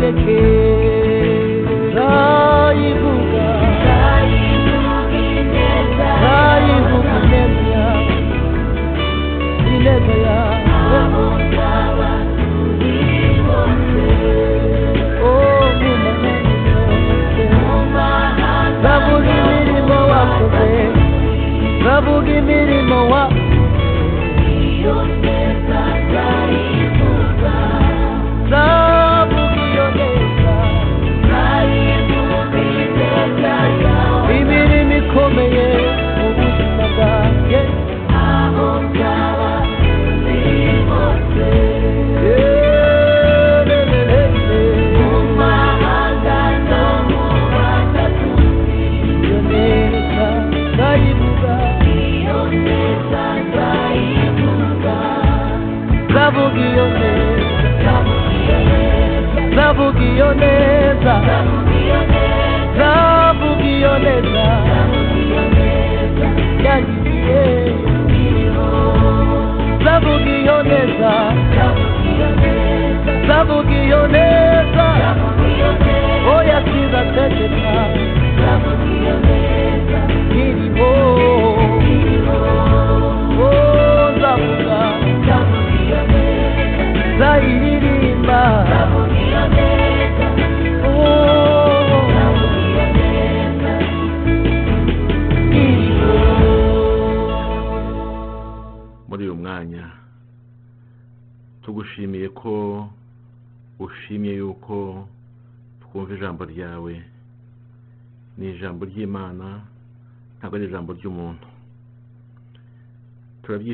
the king.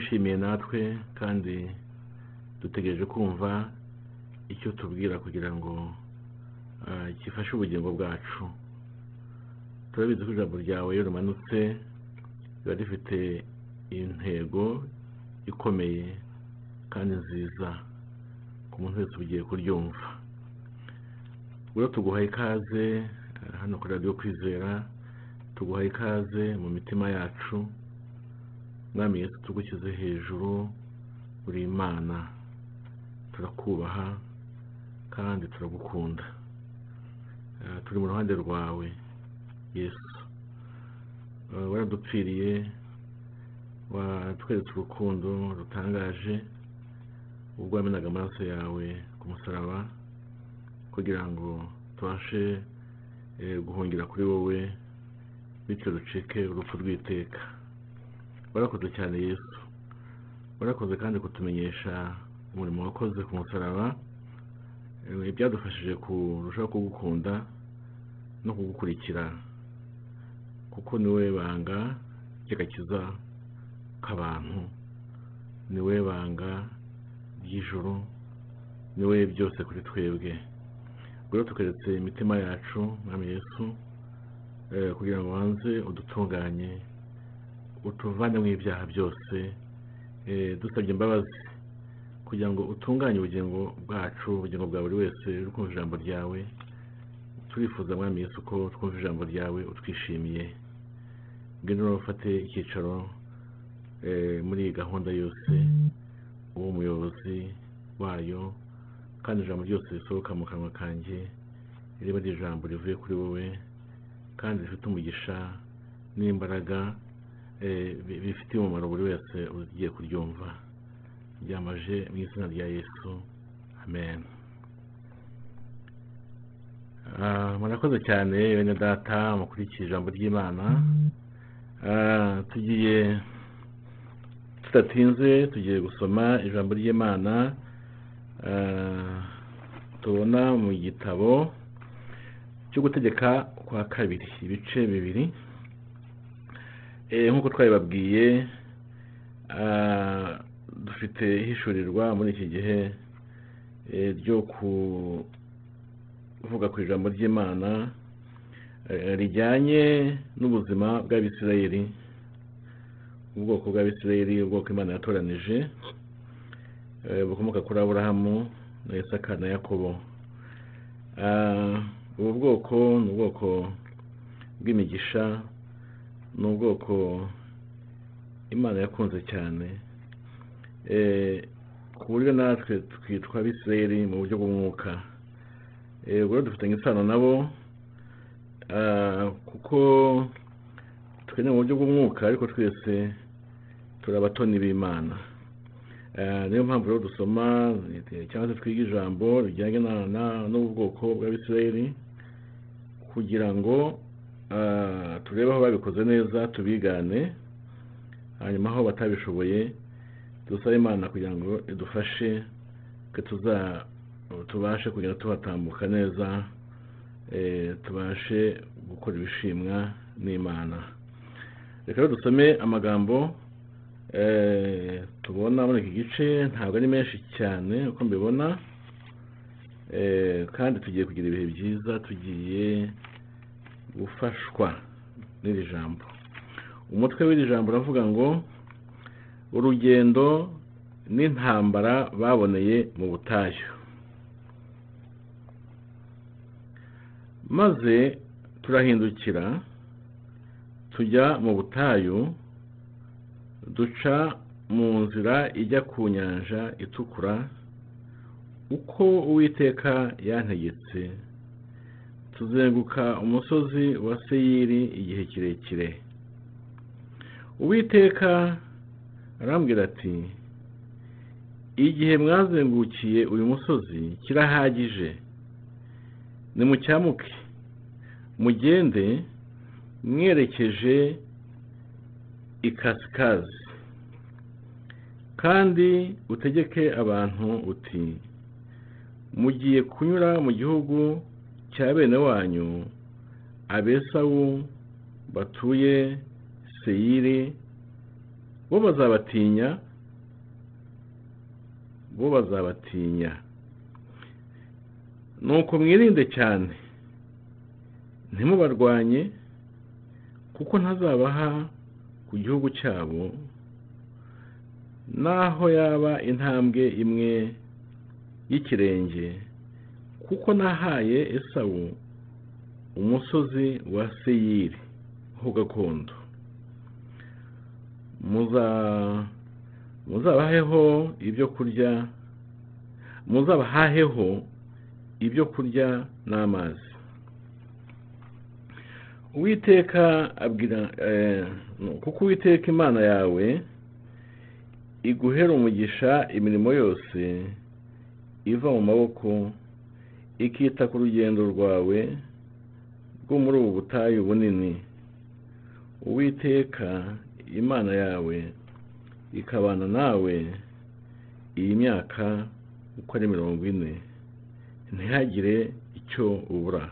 twishimiye natwe kandi dutegereje kumva icyo tubwira kugira ngo ah, gifashe ubugingo bwacu. Turabizi ko ijambo ryawe iyo rimanutse riba rifite intego ikomeye kandi nziza ku muntu wese ugiye kuryumva. Ubwo tuguha ikaze ah, hano kuri radiyo kwizera tuguha ikaze mu mitima yacu. Mwami yesu tugushyize hejuru uri imana turakubaha kandi turagukunda. Eh, turi mu ruhande rwawe yesu. Eh, waradupfiriye watweretse urukundo rutangaje ubwo wamenaga amaraso yawe ku musaraba kugira ngo tubashe eh, guhungira kuri wowe bityo ducike urupfu rw'iteka. Warakoze cyane yesu. Warakoze kandi kutumenyesha umurimo wakoze ku musaraba. Eh, byadufashije kurushaho kugukunda no kugukurikira. Kuko ni wowe banga ry'agakiza k'abantu ni wowe banga ry'ijuru. Ni wowe byose kuri twebwe. Rero tukeretse imitima yacu mwami yesu eh, kugira ngo wanze udutunganye utuvanemo ibyaha byose eh, dusabye imbabazi kugira ngo utunganye ubugingo bwacu ubugingo bwa buri wese uri kumva ijambo ryawe turifuza mwami yesu ko twumva ijambo ryawe utwishimiye. Ngwino ufate icyicaro eh, muri iyi gahunda yose uwo umuyobozi wayo kandi ijambo ryose risohoka mu kanwa kanjye riba ari ijambo rivuye kuri wowe kandi rifite umugisha n'imbaraga bifitiye umumaro buri wese ugiye kuryumva. Ryamaje mu izina rya yesu. Amen. Ah, murakoze cyane bene data mukurikiye ijambo ry'imana. Ah, tugiye tudatinze tugiye gusoma ijambo ry'imana. Ah, tubona mu gitabo cyo gutegeka kwa kabiri ibice bibiri. Eh, nk'uko twabibabwiye ah, dufite ihishurirwa muri iki gihe eh, ryo kuvuga ku ijambo ry'imana eh, rijyanye n'ubuzima bw'abisirayeli ubwoko bw'abisirayeli ubwoko imana yatoranije eh, bukomoka kuri aburahamu na isaka na yakobo. Ah, ubu bwoko ni ubwoko bw'imigisha ni ubwoko imana yakunze cyane Eh, ku buryo natwe twitwa abisirayeli mu buryo bw'umwuka. Eh, ubwo dufitanye isano nabo Ah, kuko twe ni mu buryo bw'umwuka ariko twese turi abatoni b'imana. Ah, niyo mpamvu rero dusoma eh, cyangwa se twiga ijambo rijyanye na- n'ubwoko bw'abisirayeli kugira ngo turebe aho babikoze neza tubigane hanyuma aho batabishoboye dusabe imana kugira ngo idufashe ko tubashe kugenda tuhatambuka neza eh, tubashe gukora ibishimwa n'imana. Reka dusome amagambo eh, tubona muri iki gice ntabwo ari menshi cyane uko mbibona eh, kandi tugiye kugira ibihe byiza tugiye gufashwa n'iri jambo. Umutwe w'iri jambo uravuga ngo urugendo n'intambara baboneye mu butayu. Maze turahindukira tujya mu butayu duca mu nzira ijya ku nyanja itukura uko uwiteka yantegetse tuzenguka umusozi wa seyiri igihe kirekire. Uwiteka arambwira ati igihe mwazengukiye uyu musozi kirahagije. Nimucyamuke. Mugende mwerekeje ikasikazi kandi utegeke abantu uti mugiye kunyura mu gihugu cya bene wanyu abesawu batuye seyiri bo bazabatinya bo bazabatinya. Nuko mwirinde cyane ntimubarwanye kuko ntazabaha ku gihugu cyabo naho yaba intambwe imwe y'ikirenge. Kuko nahaye esawu umusozi wa seyiri ho gakondo. Muza muzabaheho ibyo kurya muzabahaheho ibyo kurya n'amazi. Uwiteka abwira eh, kuko uwiteka imana yawe iguhera umugisha imirimo yose iva mu maboko ikita ku rugendo rwawe rwo muri ubu butayu bunini uwiteka imana yawe ikabana nawe iyi myaka uko ari mirongo ine. Ntihagire icyo ubura.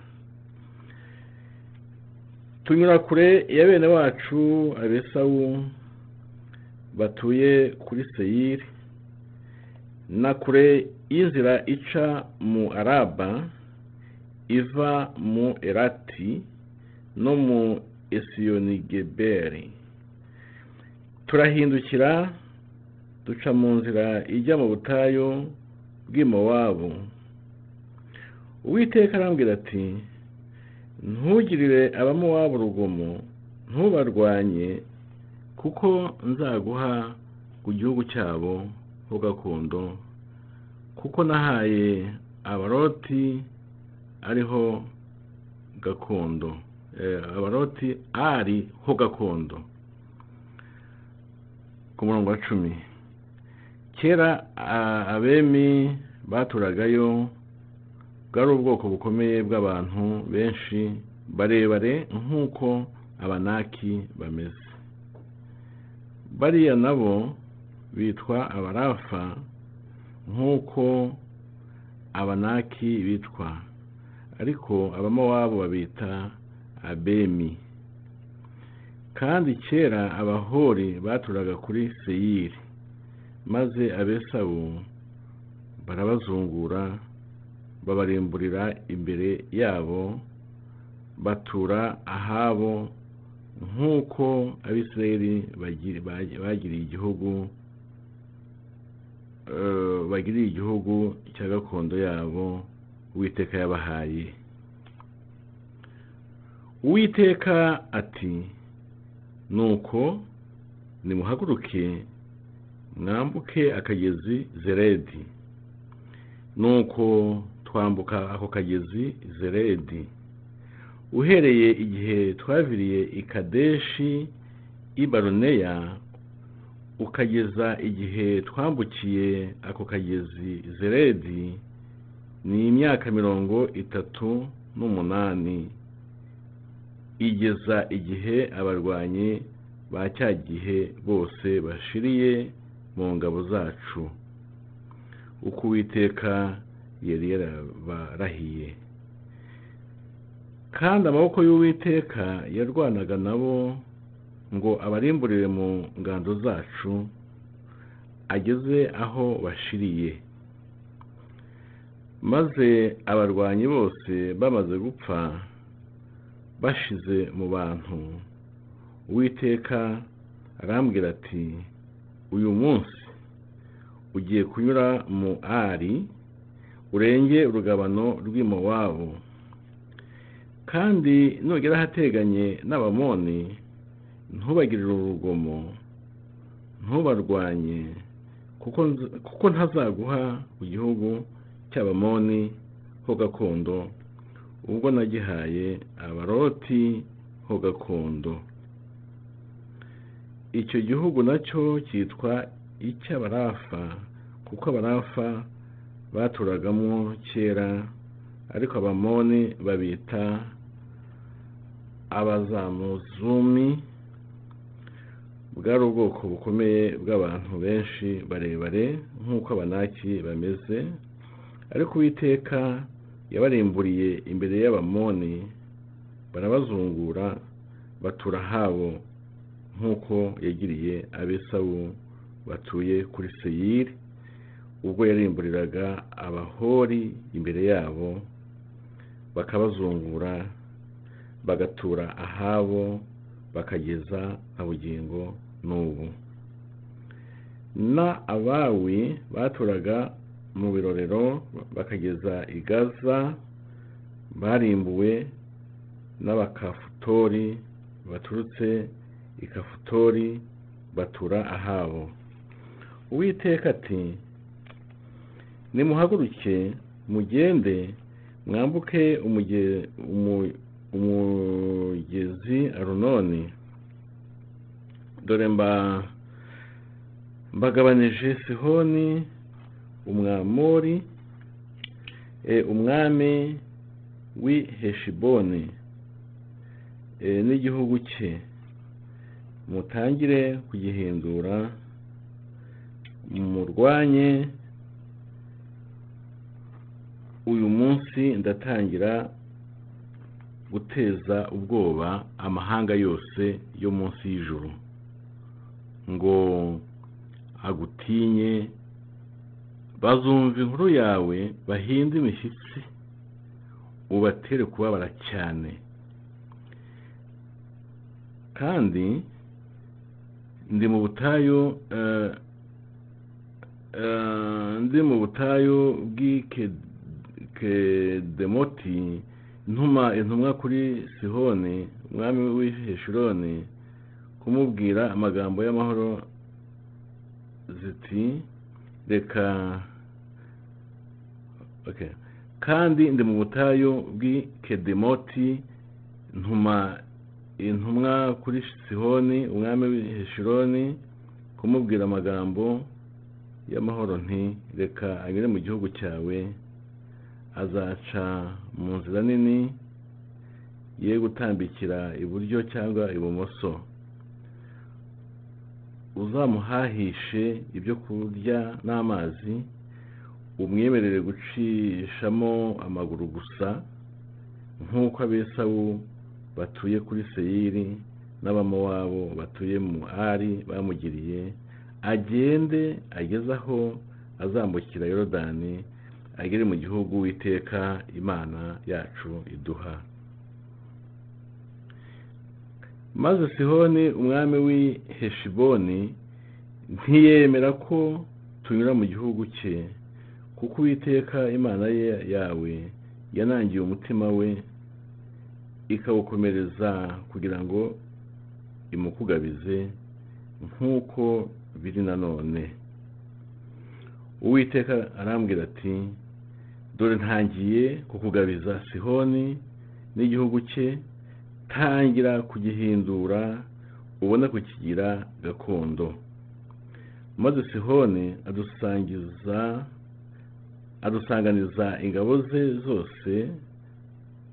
Tunyura kure ya bene wacu abesawu batuye kuri seyiri na kure y'inzira ica mu araba iva mu erati no mu esiyonigeberi turahindukira duca mu nzira ijya mu butayu bw'imowabu uwiteka arambwira ati ntugirire abamowabu urugomo ntubarwanye kuko nzaguha ku gihugu cyabo ho gakondo kuko nahaye abaroti ariho gakondo. Eh, abaroti ari ho gakondo. Ku murongo wa cumi. Kera abemi baturagayo bwari ubwoko bukomeye bw'abantu benshi barebare nk'uko abanaki bameze. Bariya nabo bitwa abarafa nk'uko abanaki bitwa. Ariko abamowabu babita abemi. Kandi kera abahori baturaga kuri seyiri maze abesawu barabazungura babarimburira imbere yabo batura ahabo nk'uko abisirayeli bagiri- bagi- bagiriye igihugu bagiriye igihugu cya gakondo yabo uwiteka yabahaye. Uwiteka ati nuko nimuhaguruke mwambuke akagezi zeredi. Nuko twambuka ako kagezi zeredi. Uhereye igihe twaviriye i kadeshi i baroneya ukageza igihe twambukiye ako kagezi zeredi ni imyaka mirongo itatu n'umunani. Igeza igihe abarwanyi ba cya gihe bose bashiriye mu ngabo zacu. Uko uwiteka yari yarabarahiye. Kandi amaboko y'uwiteka yarwanaga nabo ngo abarimburire mu ngando zacu ageze aho bashiriye. Maze abarwanyi bose bamaze gupfa bashize mu bantu. Uwiteka arambwira ati uyu munsi ugiye kunyura mu ari urenge urugabano rw'imowabu. Kandi nugera ahateganye n'abamoni ntubagirire urugomo ntubarwanye kuko ntazaguha ku gihugu cy'abamoni ho gakondo ubwo nagihaye abaroti ho gakondo. Icyo gihugu na cyo cyitwa icy'abarafa kuko abarafa baturagamo kera ariko abamoni babita abazamuzumi. Bwari ubwoko bukomeye bw'abantu benshi barebare nk'uko abanaki bameze ariko uwiteka yabarimburiye imbere y'abamoni barabazungura batura habo nk'uko yagiriye abesawu batuye kuri seyiri ubwo yarimburiraga abahori imbere yabo bakabazungura bagatura ahabo bakageza na bugingo n'ubu. Na abawi baturaga mu birorero bakageza i gaza barimbuwe n'abakafutori baturutse i kafutori batura ahabo. Uwiteka ati nimuhaguruke mugende mwambuke umuge- umu- umugezi arunoni dore mba mbagabanije sihoni umwamori e, umwami w'i heshiboni e, n'igihugu cye. Mutangire kugihindura murwanye. Uyu munsi ndatangira guteza ubwoba amahanga yose yo munsi y'ijuru. Ngo agutinye bazumva inkuru yawe bahinde imishyitsi ubatere kubabara cyane. Kandi ndi mu butayu eh, eh, ndi mu butayu bw'ikedemoti ntuma intumwa kuri sihoni umwami w'i heshuroni kumubwira amagambo y'amahoro ziti reka kandi ndi mu butayu bw'ikedemoti ntuma intumwa kuri sihoni umwami w'i heshuroni kumubwira amagambo y'amahoro nti reka agere mu gihugu cyawe azaca mu nzira nini ye gutambikira iburyo cyangwa ibumoso uzamuhahishe ibyo kurya n'amazi umwemerere gucishamo amaguru gusa nk'uko abesawu batuye kuri seyiri n'abamowabo batuye mu ari bamugiriye agende ageze aho azambukira yorodani agere mu gihugu witeka imana yacu iduha. Maze sihoni umwami w'i heshiboni ntiyemera ko tunyura mu gihugu cye kuko uwiteka imana ye yawe yanangiye umutima we ikawukomereza kugira ngo imukugabize nk'uko biri nanone uwiteka arambwira ati dore ntangiye kukugabiza sihoni n'igihugu cye tangira kugihindura ubone kukigira gakondo. Maze sihoni adusangiza adusanganiza ingabo ze zose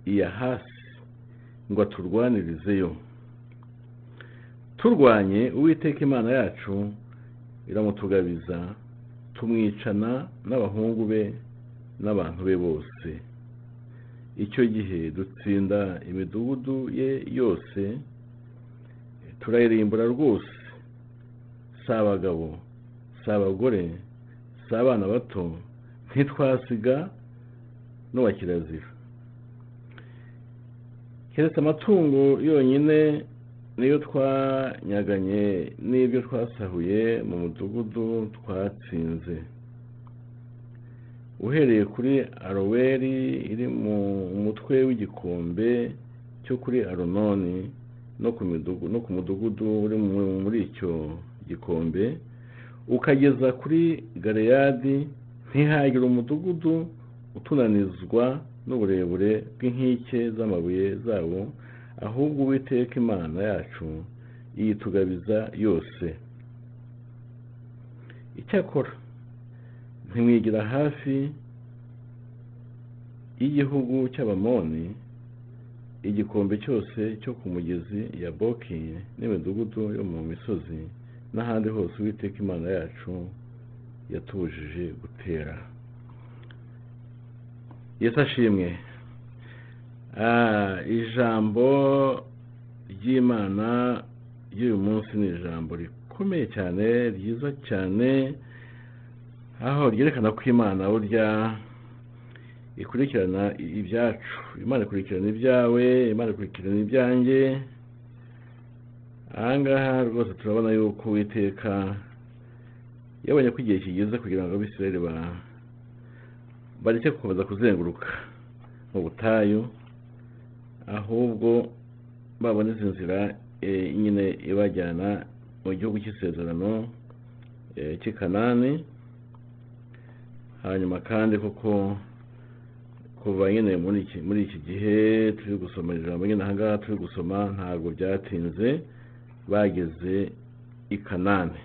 iya hasi ngo aturwanirizeyo. Turwanye uwiteka imana yacu iramutugabiza tumwicana n'abahungu be n'abantu be bose. Icyo gihe dutsinda imidugudu ye yose turayirimbura rwose. Si abagabo si abagore si abana bato ntitwasiga n'uwa kirazira. Keretse amatungo yonyine niyo twanyaganye n'ibyo twasahuye mu mudugudu twatsinze. Uhereye kuri aroweri iri mu mutwe w'igikombe cyo kuri arononi no ku mudugudu uri mu- muri icyo gikombe ukageza kuri galeyadi ntihagire umudugudu utunanizwa n'uburebure bw'inkike z'amabuye zawo ahubwo uwiteka imana yacu yitugabiza yose. Icyakora ntimwigira hafi y'igihugu cy'abamoni igikombe cyose cyo ku mugezi ya boki n'imidugudu yo mu misozi n'ahandi hose uwiteka imana yacu yatubujije gutera. Yesu ashimwe. Ijambo ry'imana ry'uyu munsi ni ijambo rikomeye cyane ryiza cyane aho ryerekana ko imana burya ikurikirana ibyacu. Imana ikurikirana ibyawe imana ikurikirana ibyanjye. Ahangaha rwose turabona yuko uwiteka yabonye ko igihe kigeze kugira ngo abisirayeli ba bareke gukomeza kuzenguruka mu butayu ahubwo babona izi nzira eh, nyine ibajyana mu gihugu cy'isezerano eh, cy'i kanani. Hanyuma kandi kuko kuva nyine muri iki gihe turi gusoma ijambo nyine aha ngaha turi gusoma ntabwo byatinze bageze i kanani.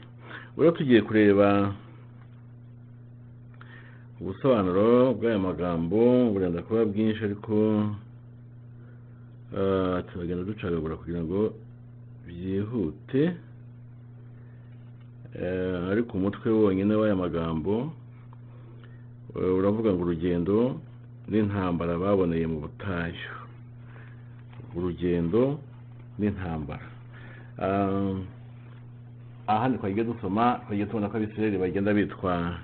Rero tugiye kureba ubusobanuro bw'aya magambo burenda kuba bwinshi ariko ah, turagenda ducagagura kugira ngo byihute Eh, ariko umutwe wonyine w'aya magambo. Uravuga ngo urugendo n'intambara baboneye mu butayu. Urugendo n'intambara. Ah, ahandi twagiye dusoma twagiye tubona ko abisirayeli bagenda bitwa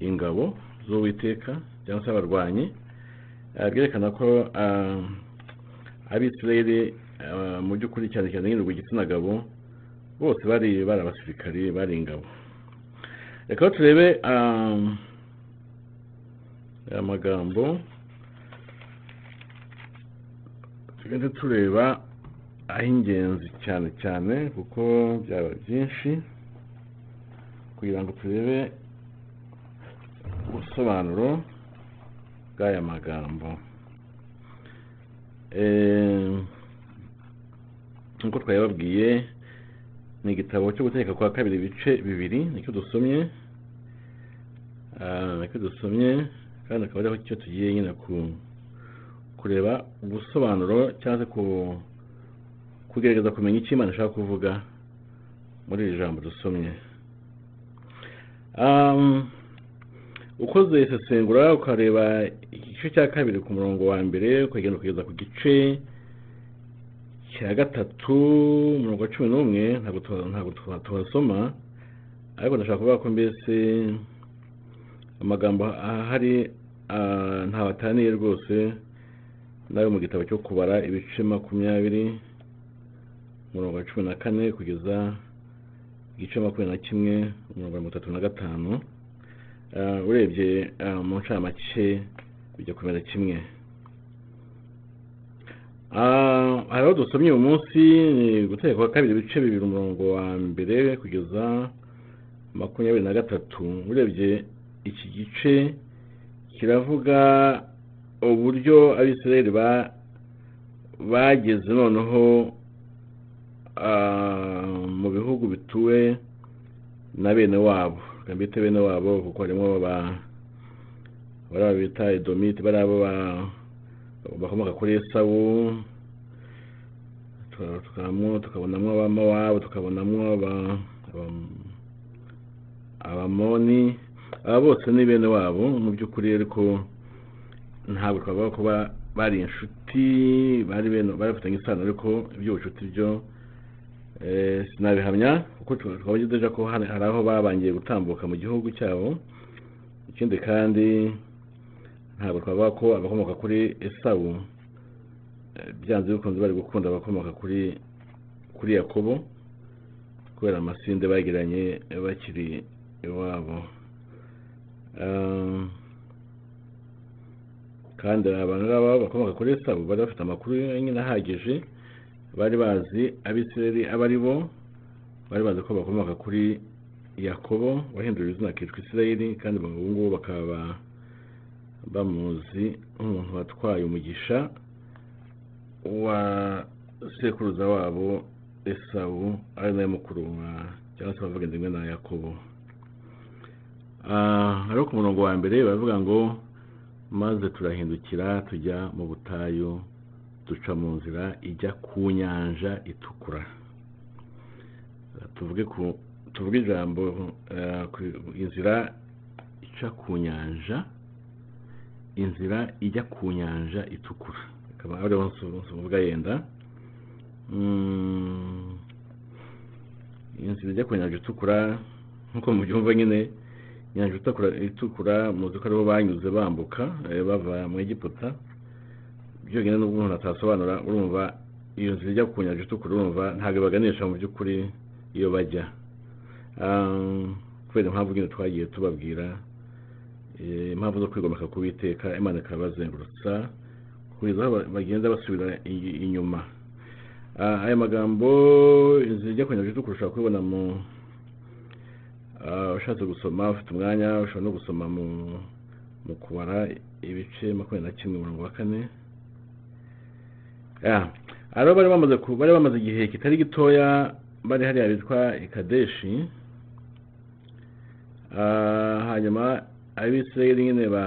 ingabo z'uwiteka cyangwa se abarwanyi. Ah, byerekana ko ah, abisirayeli ah, mu by'ukuri cyane cyane nyine igitsina gabo bose bari bari abasirikari bari ingabo. Reka turebe aya magambo. Tugende tureba ay'ingenzi cyane cyane kuko byaba byinshi kugira ngo turebe ubusobanuro bw'aya magambo. Eh, nk'uko twabibabwiye ni igitabo cyo gutegeka kwa kabiri ibice bibiri ni cyo dusomye. Ah, ni cyo dusomye. Kandi akaba ariho cyo tugiye nyine ku kureba ubusobanuro cyangwa se ku kugerageza kumenya icyo imana ishaka kuvuga muri iri jambo dusomye. Um, ukoze isesengura ukareba igice cya kabiri ku murongo wa mbere ukagenda kugeza ku gice cya gatatu umurongo wa cumi n'umwe ntabwo tu- ntabwo tu- tuhasoma ariko ndashaka kuvuga ko mbese amagambo ahari ah, ntabataniye rwose na yo mu gitabo cyo kubara ibice makumyabiri umurongo wa cumi na kane kugeza igice makumyabiri na kimwe mirongo itatu na gatanu. Ah, urebye ah, mu ncamake bijya kumera kimwe. Ah, hari aho dusomye uyu munsi ni gutegeka kwa kabiri ibice bibiri umurongo wa mbere kugeza makumyabiri na gatatu. Urebye iki gice kiravuga uburyo abisirayeli ba bageze noneho ah, mu bihugu bituwe na bene wabo mbite bene wabo kuko harimo ba bariya bita edomite bariya bakomoka kuri esawu tukabonamo abamowabu tukabonamo aba- aba- abamoni aba bose ni bene wabo mu by'ukuri ariko ntabwo twavuga ko ba- bari inshuti bari bene bari bafitanye isano ariko iby'ubucuti byo eh, sinabihamya kuko deja ko hari aho babangiye gutambuka mu gihugu cyabo. Ikindi kandi ntabwo twavuga ko abakomoka kuri esawu eh, byanze bikunze bari gukunda abakomoka kuri kuri yakobo kubera amasinde bagiranye bakiri iwabo. Kandi aba ngaba bakomoka kuri esawu bari bafite amakuru nyine ahagije bari bazi abisirayeli abo ari bo bari bazi ko bakomoka kuri yakobo wahinduriwe izina akitwa isirayeli kandi ubu ngubu bakaba bamuzi nk'umuntu watwaye umugisha wa sekuruza wabo esawu ari nawe mukuru wa cyangwa se bavuga indimwe na yakobo. Ah, hariho ku murongo wa mbere baravuga ngo maze turahindukira tujya mu butayu duca mu nzira ijya ku nyanja itukura. Tuvuge ku tuvuge ijambo ku- inzira ica ku nyanja inzira ijya ku nyanja itukura. Akaba ariho nsuvuga yenda. Mm, inzira ijya ku nyanja itukura nk'uko mubyumva nyine inyanja itukura itukura muzi ko ariho banyuze bambuka eh, bava mu egiputa. Byonyine n'ubwo umuntu atasobanura urumva iyo nzira ijya ku nyanja itukura urumva ntabwo ibaganisha mu by'ukuri iyo bajya. Kubera impamvu nyine twagiye tubabwira eh, impamvu zo kwigomeka ku witeka imana ikabazengurutsa kugeza aho ba- bagenda basubira inyuma. Ah, aya magambo zijya kongera tukurusha kubibona mu ushatse gusoma ufite umwanya ushobora no gusoma mu kubara ibice makumyabiri na kimwe umurongo wa kane. Aro bari bamaze bari bamaze igihe kitari gitoya bari hariya bitwa ikadeshi Ah, hanyuma abisirayeli nyine ba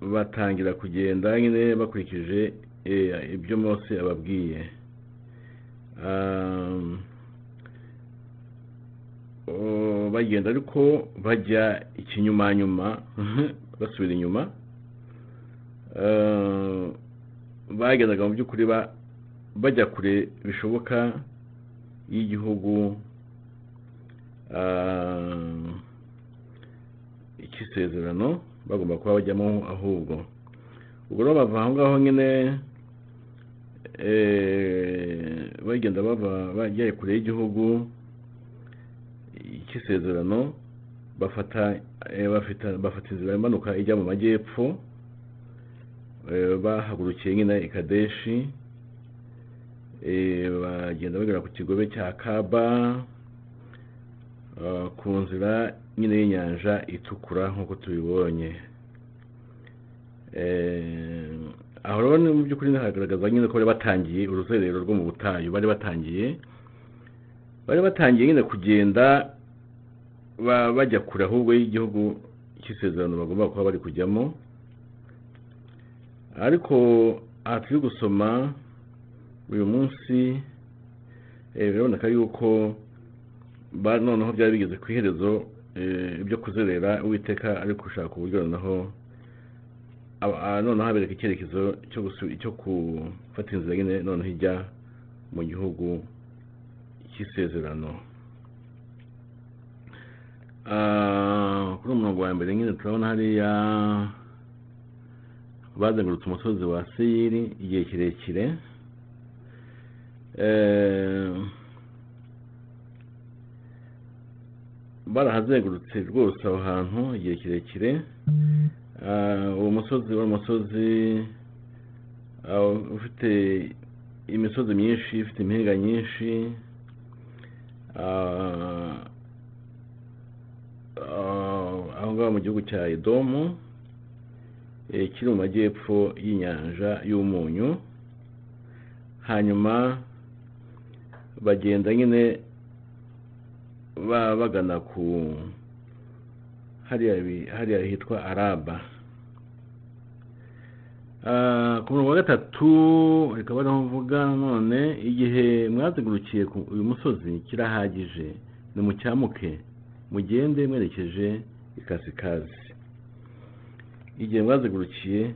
batangira kugenda nyine bakurikije eh, ibyo mose ababwiye. Ah, bagenda ariko bajya ikinyumanyuma basubira inyuma. Ah, bagendaga mu by'ukuri ba- bajya kure bishoboka y'igihugu ah, icy'isezerano bagomba kuba bajyamo ahubwo. Ubwo rero bava aho ngaho nyine eh, bagenda bava bagiye kure y'igihugu icy'isezerano bafata eh, inzira imanuka ijya mu majyepfo eh, bahagurukiye nyine i kadeshi eh, bagenda bagera ku kigobe cya kaba ah, ku nzira nyine y'inyanja itukura nk'uko tubibonye. Aho rero mu by'ukuri hagaragaza nyine ko bari batangiye uruzerero rwo mu butayu bari batangiye bari batangiye nyine kugenda bajya kure ahubwo y'igihugu cy'isezerano bagomba kuba bari kujyamo. Ariko aha turi gusoma uyu munsi eh, biraboneka yuko noneho byari bigeze ku iherezo eh, ibyo kuzerera uwiteka ari gushaka uburyo noneho ah, noneho habereka icyerekezo cyo gufata inzira nyine noneho ijya mu gihugu cy'isezerano. Kuri umurongo wa mbere nyine turabona hariya bazengurutse umusozi wa seyiri igihe kirekire barahazengurutse rwose aho hantu igihe kirekire uwo musozi wari umusozi ufite imisozi myinshi ifite impinga nyinshi aho ngaho mu gihugu cya edomu eh, kiri mu majyepfo y'inyanja y'umunyu. Hanyuma bagenda nyine ba- bagana ku hariya hitwa araba. Ah, ku murongo wa gatatu reka bariho mvuga none igihe mwazengurukiye uyu musozi kirahagije nimucyamuke. Mugende mwerekeje ikasikazi igihe mwazengurukiye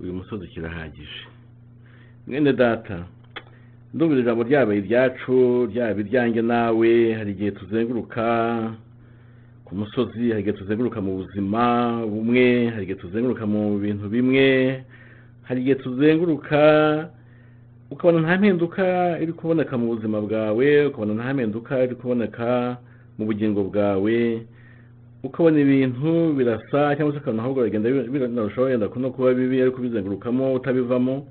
uyu musozi kirahagije. Mwene data ndumva iri jambo ryaba iryacu ryaba iryanjye nawe hari igihe tuzenguruka ku musozi hari igihe tuzenguruka mu buzima bumwe hari igihe tuzenguruka mu bintu bimwe hari igihe tuzenguruka ukabona nta mpinduka iri kuboneka mu buzima bwawe ukabona nta mpinduka iri kuboneka mu bugingo bwawe ukabona ibintu birasa cyangwa se ukabona ahubwo biragenda bi- binarushaho wenda no kuba bibi ariko ubizengurukamo utabivamo.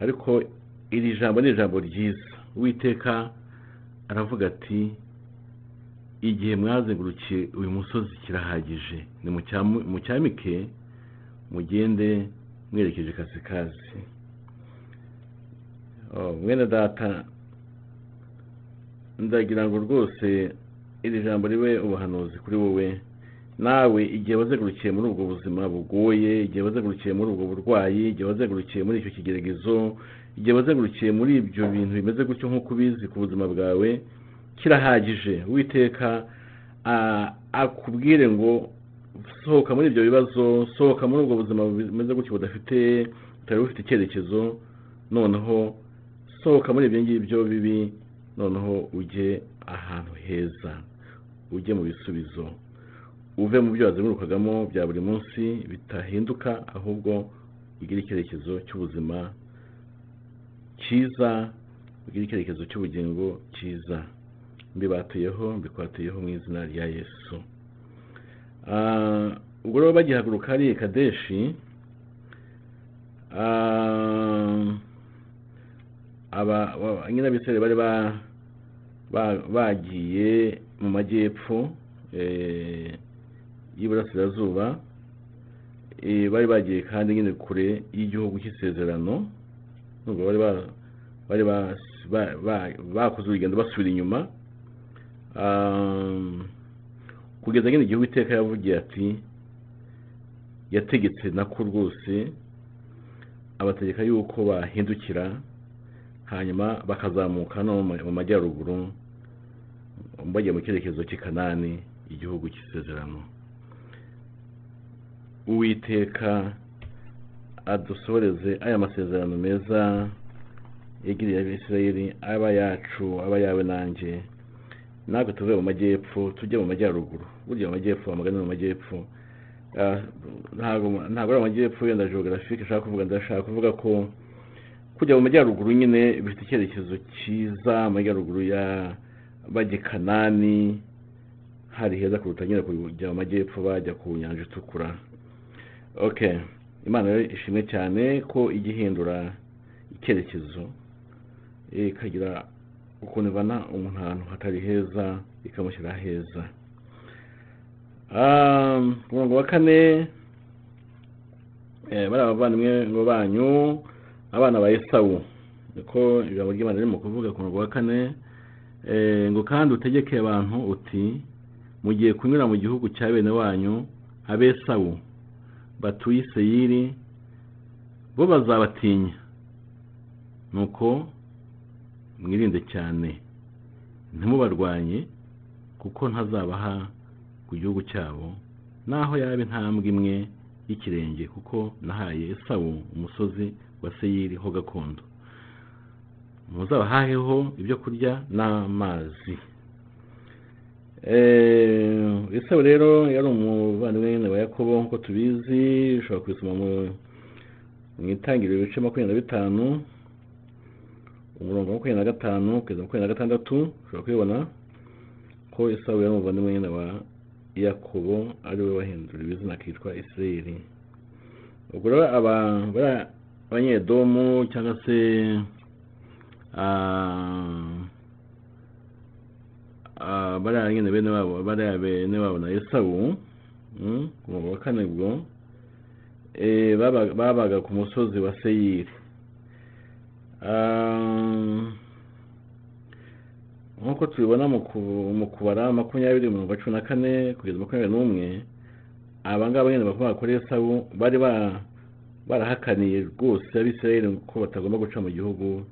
Ariko iri jambo ni ijambo ryiza. Uwiteka aravuga ati igihe mwazengurukiye uyu musozi kirahagije ni mucyamu- mucyamike mugende mwerekeje kasikazi Oh, mwene data ndagira ngo rwose iri jambo ribe ubuhanuzi kuri wowe. Nawe igihe wazengurukiye muri ubwo buzima bugoye igihe wazengurukiye muri ubwo burwayi igihe wazengurukiye muri icyo kigeragezo igihe wazengurukiye muri ibyo bintu bimeze gutyo nk'uko ubizi ku buzima bwawe kirahagije. Witeka akubwire ngo sohoka muri ibyo bibazo sohoka muri ubwo buzima bumeze gutyo budafite butari bufite icyerekezo noneho sohoka muri ibyo ngibyo bibi noneho ujye ahantu heza ujye mu bisubizo uve mu byo wazengurukagamo bya buri munsi bitahinduka ahubwo ugire icyerekezo cy'ubuzima cyiza ugire icyerekezo cy'ubugingo cyiza. Mbibatuyeho mbikwatuyeho mu izina rya yesu. Ah, ubwo rero bagihaguruka hariya i kadeshi. Ah, nyine abisirayeli bari ba- ba- bagiye mu majyepfo eh, y'iburasirazuba eh, bari bagiye kandi nyine kure y'igihugu cy'isezerano nubwo bari ba- bari bakoze urugendo basubira inyuma Ah, kugeza nyine igihugu iteka yavugiye ati yategetse nako rwose abategeka yuko bahindukira hanyuma bakazamuka no mu majyaruguru bajya mu cyerekezo cy'i kanani igihugu cy'isezerano. Uwiteka adusohoreze aya masezerano meza yagiriye abisirayeli aba yacu aba yawe nanjye. Natwe tuve mu majyepfo tujye mu majyaruguru. Burya mu majyepfo amagana mu majyepfo. Ah, ntabwo ntabwo ari amajyepfo yenda geographique nshaka kuvuga ndashaka kuvuga ko kujya mu majyaruguru nyine bifite icyerekezo cyiza amajyaruguru ya bajya i kanani hari heza kuruta nyine kujya mu majyepfo bajya ku nyanja itukura. Okay imana rero ishimwe cyane ko ijya ihindura icyerekezo ikagira ukuntu ivana umuntu ahantu hatari heza ikamushyira heza. Ah, ku murongo wa kane eh, bari abavandimwe ngo banyu abana ba esawu. Niko ijambo ry'imana ririmo kuvuga ku murongo wa kane ngo kandi utegeke abantu uti mugiye kunyura mu gihugu cya bene wanyu abesawu batuye i seyiri bo bazabatinya. Nuko mwirinde cyane ntimubarwanye kuko ntazabaha ku gihugu cyabo naho yaba intambwe imwe y'ikirenge kuko nahaye esawu umusozi wa seyiri ho gakondo. Muzabahaheho ibyo kurya n'amazi. Eh, esawu rero yari umuvandimwe wa yakobo nk'uko tubizi ushobora kubisoma mu itangiriro ibice makumyabiri na bitanu umurongo wa makumyabiri na gatanu kugeza makumyabiri na gatandatu ushobora kubibona ko esawu yari umuvandimwe wa yakobo ari we wahindura izina akitwa isirayeli ubwo rero aba abanyedomu cyangwa se bariya nyine bene wabo bariya bene wabo na esawu mm, ku wa kane eh, baba- babaga ku musozi wa seyiri Ah, nk'uko tubibona mu ku- mu kubara makumyabiri mirongo cumi na kane kugeza makumyabiri n'umwe aba ngaba nyine bakomoka kuri esawu bari ba- barahakaniye rwose abisirayeli ko batagomba guca mu gihugu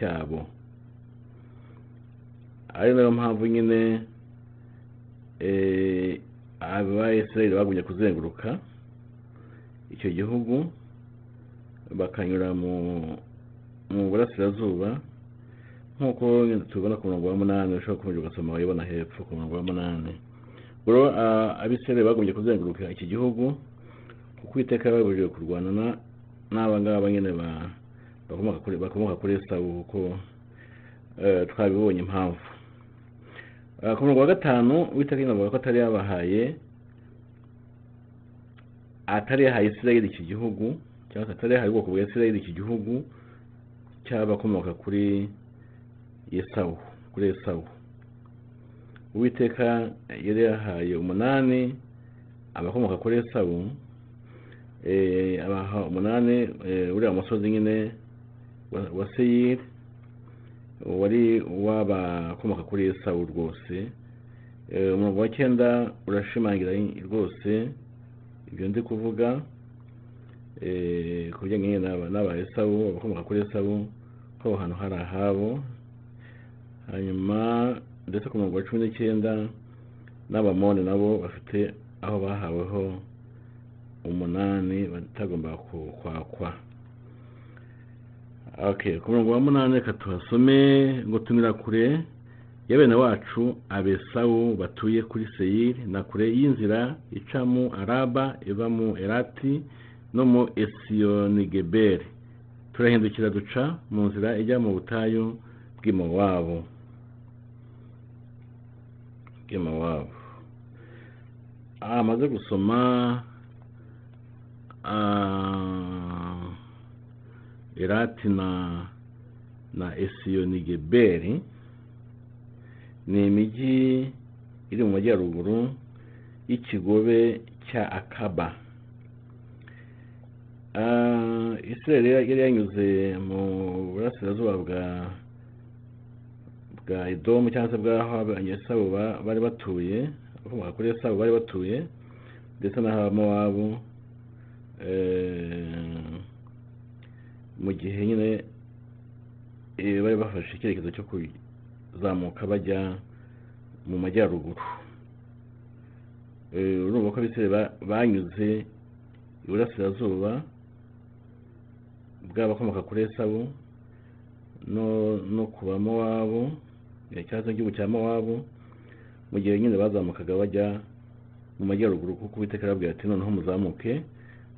cyabo ari na yo mpamvu nyine eh, abayisirayeli bagumye kuzenguruka icyo gihugu bakanyura mu burasirazuba nk'uko tubibona ku murongo wa munani ushobora kuba ugasoma wayibona hepfo ku murongo wa munani. Ah, abisirayeli bagumye kuzenguruka iki gihugu kuko iteka babujije kurwana na- n'aba ngaba nyine ba- bakomoka kuri esawu kuko eh, twabibonye impamvu. Ah, ku murongo wa gatanu nyine avuga ko atari yabahaye atari yahaye isirayeli iki gihugu cyangwa se atari yahaye ubwoko bwa isirayeli iki gihugu cy'abakomoka kuri esawu kuri esawu. Uwiteka yari yahaye umunani abakomoka kuri esawu eh, abaha umunani eh, uriya musozi nyine wa- wa seyiri wari uw'abakomoka kuri esawu rwose Eh, umurongo wa cyenda urashimangira rwose ibyo ndi kuvuga eh, ku bijyanye n'aba esawu abakomoka kuri esawu ko aho hantu hari ahabo hanyuma ndetse ku murongo wa cumi n'icyenda n'abamoni nabo bafite aho bahaweho umunani batagomba kwakwa ku murongo wa munani reka tuhasome ngo tunyura kure ya wacu abesawu batuye kuri seyiri na kure y'inzira ica mu araba iva mu erati no mu esiyonigeberi. Turahindukira duca mu nzira ijya mu butayu bw'imowabu. Bw'i mowabu amaze gusoma irati na na esiyonigeberi ni imijyi iri mu majyaruguru y'ikigobe cya akaba. Ah, israel yari yanyuze mu burasirazuba bwa bwa edomu cyangwa se bw'aho abanyesabu ba- bari batuye abakomoka kuri esabu bari batuye ndetse n'ahamowabu mu gihe nyine eh, bari bafashe icyerekezo cyo kuzamuka bajya mu majyaruguru. Eh, urumva ko abisirayeli ba- banyuze iburasirazuba bw'abakomoka kuri esabu no ku bamowabu cyangwa se igihugu cya mowabu mu gihe nyine bazamukaga bajya mu majyaruguru kuko uwiteka arababwira ati noneho muzamuke.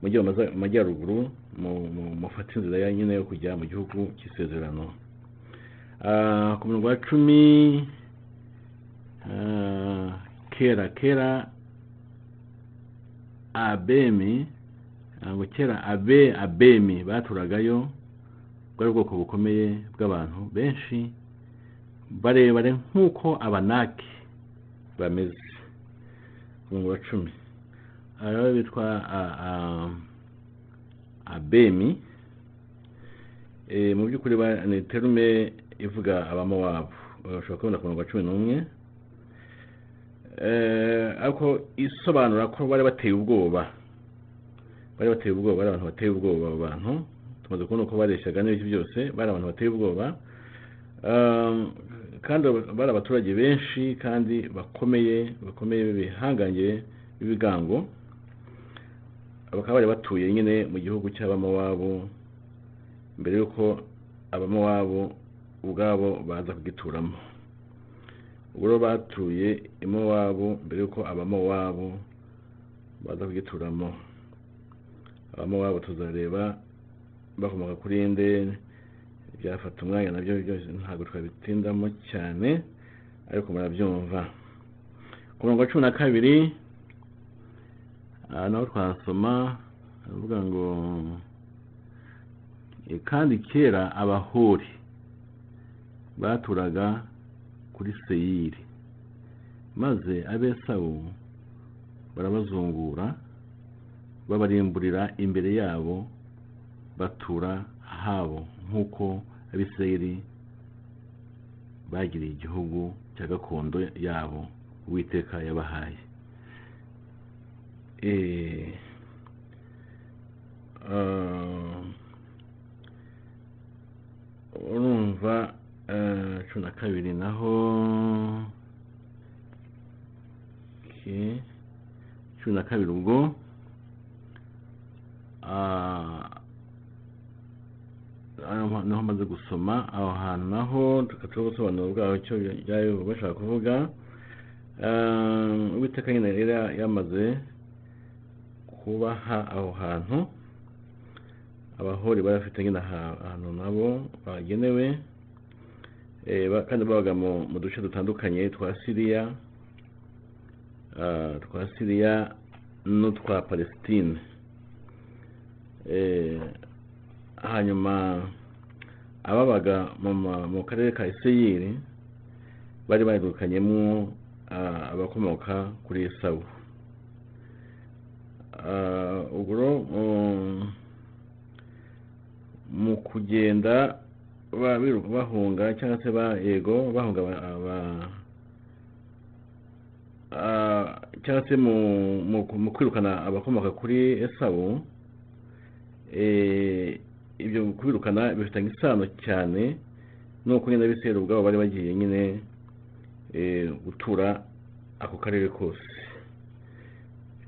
Majyaruguru mu- mu- mufate inzira nyine yo kujya mu gihugu cy'isezerano. Ah, ku murongo wa cumi ah, kera kera abemi ntabwo kera abe abemi baturagayo bwari ubwoko bukomeye bw'abantu benshi barebare nk'uko abanaki bameze. Ku murongo wa cumi. Hari abo bitwa abemi. Eh, mu by'ukuri ni terume ivuga abamowabu. Ushobora kubona ku murongo cumi n'umwe. Eh, ariko isobanura ko bari bateye ubwoba. Bari bateye ubwoba bari abantu bateye ubwoba abo bantu. Tumaze kubona uko bareshyaga n'ibiki byose bari abantu bateye ubwoba. Um, kandi bari abaturage benshi kandi bakomeye bakomeye bihangange b'ibigango bakaba bari batuye nyine mu gihugu cy'abamowabu mbere y'uko abamowabu ubwabo baza kugituramo. Ubwo rero batuye i mowabu mbere y'uko abamowabu baza kugituramo. Abamowabu tuzareba bakomoka kuri nde? Byafata umwanya na byo byose ntabwo twabitindamo cyane ariko murabyumva. Ku murongo wa cumi na kabiri aha naho twasoma aravuga ngo "E, kandi kera abahori baturaga kuri seyiri maze abesawu barabazungura babarimburira imbere yabo batura habo nk'uko abisirayeli bagiriye igihugu cya gakondo yabo uwiteka yabahaye. Eh, urumva eh, cumi na kabiri naho cumi na kabiri ubwo ah, aho ni ho maze gusoma aho hantu naho tukatuba ubusobanuro bwaho icyo byari bashaka kuvuga. Ah, uwiteka nyine yari yamaze kubaha aho hantu abahori bari bafite nyine aha- ahantu nabo bagenewe Eh, kandi babaga mu duce dutandukanye twa siriya ah, twa siriya n'utwa palestine. Eh, hanyuma ababaga mu karere ka iseyiri bari barirukanyemo ah, abakomoka kuri esawu. Ubwo rero, um, mu kugenda bahunga cyangwa se ba yego bahunga ah, cyangwa se mu kwirukana abakomoka kuri esawu eh, ibyo kubirukana bifitanye isano cyane nuko nyine abisirayeli ubwabo bari bagiye nyine eh, gutura ako karere kose.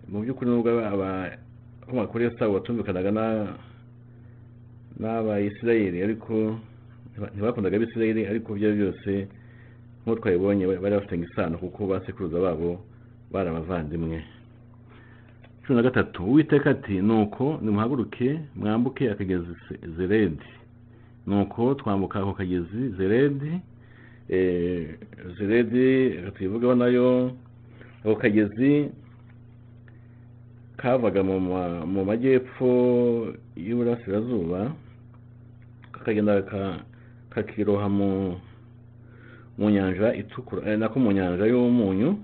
Mu by'ukuri nubwo abakomoka kuri esawu batumvikanaga na n'abayisirayeli ariko ntiba- ntibakundaga abisirayeli ariko ibyo ari byo byose nk'uko twabibonye bari bafitanye isano kuko ba sekuruza babo bari abavandimwe. Cumi na gatatu uwiteka ati nuko nimuhaguruke mwambuke akagezi zeredi. Nuko twambuka ako kagezi zeredi eh, zeredi reka tuyivugeho na yo ako kagezi kavaga mu ma- mu majyepfo y'uburasirazuba kakagenda ka- kakiroha mu nyanja itukura eh, nako mu nyanja y'umunyu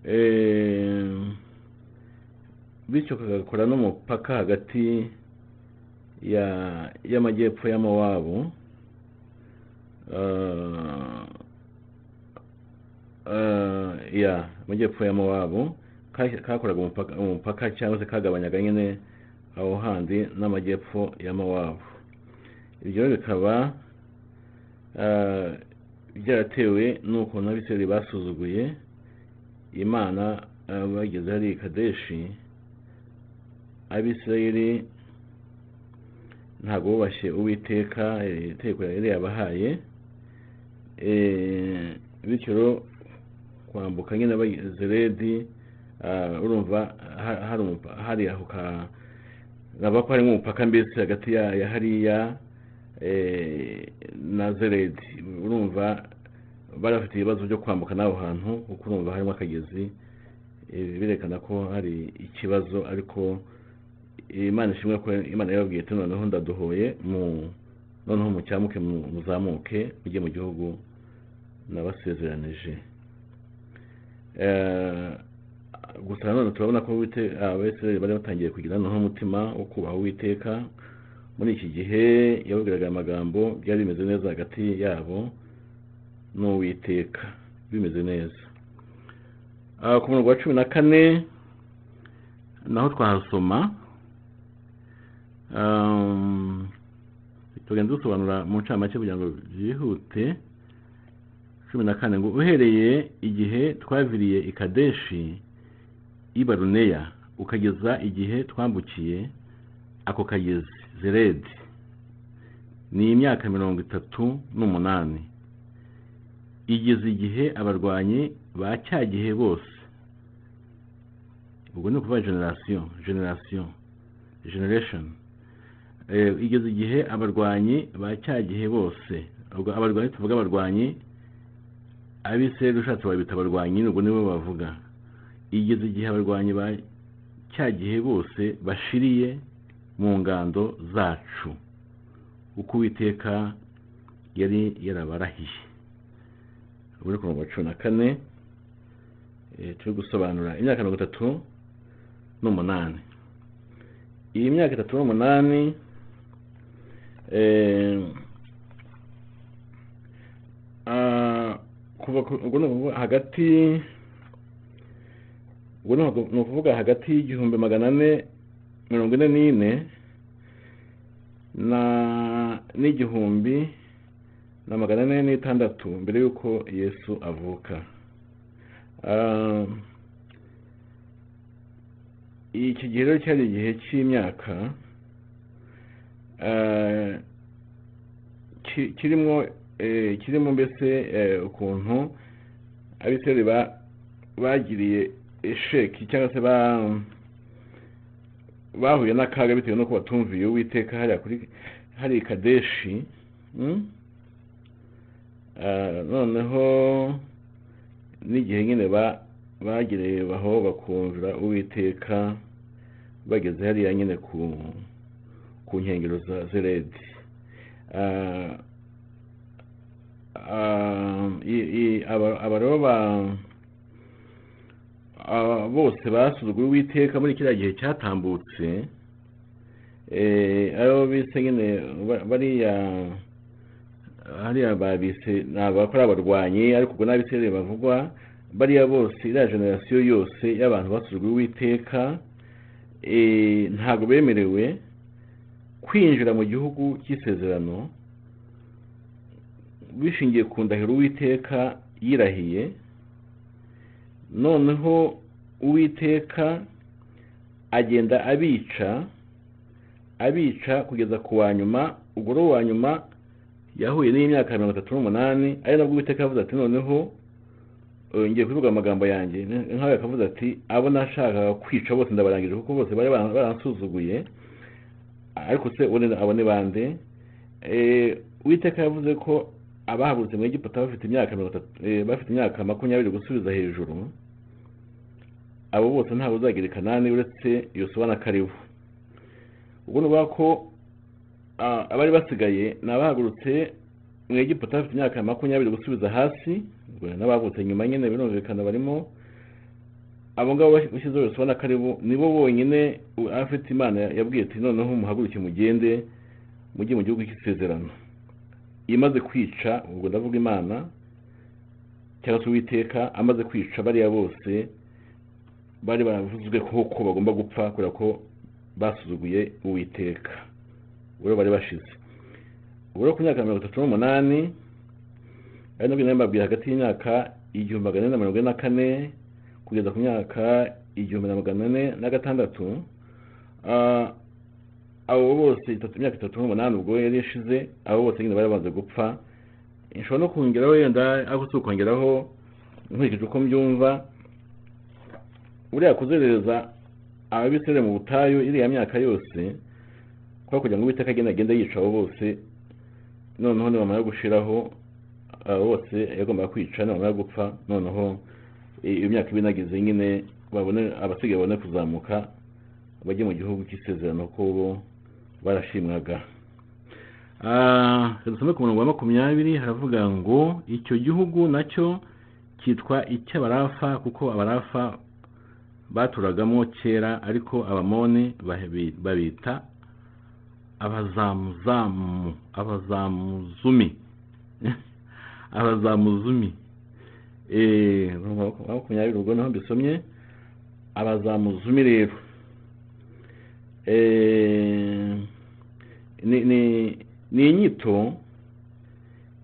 Eh, bityo kagakora n'umupaka hagati ya y'amajyepfo ya mowabu Ah, ah, ya amajyepfo ya mowabu ka- kakoraga umupaka, cyangwa se kagabanyaga nyine aho handi n'amajyepfo ya mowabu. Ibyo bikaba ah, byaratewe n'ukuntu abisirayeli basuzuguye imana ah, bageze hari kadeshi. Abisirayeli ntabwo bubashye uwiteka eh, itegeko yari yabahaye Eh, bityo rero kwambuka nyine zeredi ah, urumva ha- hari umupa- hari aho ka naba ko harimo umupaka mbese hagati ya ya hariya eh, na zeredi urumva bari bafite ibibazo byo kwambuka n'aho hantu kuko urumva harimo akagezi eh, birekana ko hari ikibazo ariko imana ishimwe ko imana yababwiye ati noneho ndaduhoye noneho mucyamuke mu- muzamuke mujye mu gihugu nabasezeranije. Eh, gusa nanone turabona ko Uwite- abisirayeli bari batangiye kugira noneho umutima wo kubaha uwiteka. Muri iki gihe yababwiraga aya magambo byari bimeze neza hagati yabo n'uwiteka. Bimeze neza. Ah, ku murongo wa cumi na kane naho twahasoma Um, tugenda dusobanura mu ncamake kugira ngo byihute. Cumi na kane ngo uhereye igihe twaviriye i kadeshi i baruneya ukageza igihe twambukiye ako kagezi zeredi ni imyaka mirongo itatu n'umunani. Igeze igihe abarwanyi ba cya gihe bose. Ubwo ni ukuvuga generasiyo generasiyo generation. Eh, igeze igihe abarwanyi ba cya gihe bose. Abarwanyi tuvuga abarwanyi abisirayeli ushatse babita abarwanyi ubwo nibo bavuga. Igeze igihe abarwanyi ba cya gihe bose bashiriye mu ngando zacu. Uko uwiteka yari yarabarahiye. Ni ku murongo wa cumi na kane eh, turi gusobanura imyaka mirongo itatu n'umunani. Iyi myaka itatu n'umunani eh, ah, kuva hagati ubwo ni uku- ni ukuvuga hagati y'igihumbi magana ane mirongo ine n'ine n'igihumbi na magana ane n'itandatu mbere y'uko yesu avuka. Ah, iki gihe rero cyari igihe cy'imyaka ki- kirimo eh, kirimo mbese eh, ukuntu abisirayeli ba- bagiriye esheki cyangwa se ba bahuye n'akaga bitewe n'uko batumviye uwiteka hariya kuri hari kadeshi mm? Ah, noneho n'igihe nyine ba bagiriye baho bakumvira uwiteka bageze hariya nyine ku nkengero za zeredi Ah, ah, aba rero ba- bose basuzuguye uwiteka muri kiriya gihe cyatambutse eh, abo bise nyine ba- bariya hariya babise ni abakora abarwanyi ariko ubwo n'abisirayeli bavugwa bariya bose iriya generasiyo yose y'abantu basuzuguye uwiteka eh, ntabwo bemerewe kwinjira mu gihugu cy'isezerano bishingiye ku ndahiro uwiteka yirahiye noneho uwiteka agenda abica abica kugeza ku wa nyuma ubwo uwa nyuma yahuye n'imyaka mirongo itatu n'umunani ari nabwo uwiteka yavuze ati noneho eh, ngiye kuvuga amagambo yanjye. Nkawe akavuze ati abo nashakaga kwica bose ndabarangije kuko bose bari baran- baransuzuguye ariko se ubundi abo ni bande? Eh, uwiteka yavuze ko abahagurutse mu egiputa eh, bafite imyaka makumyabiri gusubiza hejuru abo bose ntabwo uzagira i kanani uretse yosuwa na karibu. Ubwo ni ukuvuga ko abari basigaye ni abahagurutse mu egiputa bafite imyaka makumyabiri gusubiza hasi n'abavutse nyuma nyine birumvikana barimo abo ngabo bashyizeho yosuwa na karibu nibo bonyine afite imana yabwiye ati noneho muhaguruke mugende mujye mu gihugu cy'isezerano. Imaze kwica ubwo ndavuga imana cyangwa se uwiteka amaze kwica bariya bose bari baravuzwe ko ko bagomba gupfa kubera ko basuzuguye uwiteka. Ubwo bari bashize. Ubwo ku myaka mirongo itatu n'umunani ari nabwo nari mbabwiye hagati y'imyaka igihumbi magana ane na mirongo ine na kane kugeza ku myaka igihumbi na magana ane na gatandatu ah, abo bose imyaka itatu n'umunani ubwo yari ishize abo bose nyine bari bamaze gupfa. Nshobora no kongeraho wenda ariko si ukongeraho nkurikije uko mbyumva buriya kuzerereza ababisirayeli mu butayu iriya myaka yose kubera kugira ngo uwiteka agende agende yica abo bose noneho nibamara gushiraho bose yagombaga kwica nibamara gupfa noneho i- iyo myaka iba inagize nyine babone abasigaye babone kuzamuka bajye mu gihugu cy'isezerano ko bo barashimwaga. Ah, dusome ku murongo wa makumyabiri haravuga ngo icyo gihugu na cyo cyitwa icy'abarafa kuko abarafa baturagamo kera ariko abamoni babita abazamuzamu abazamuzumi. Abazamuzumi. Eh, makumyabiri ubwo ni ho mbisomye abazamuzumi rero. Eh, ni inyito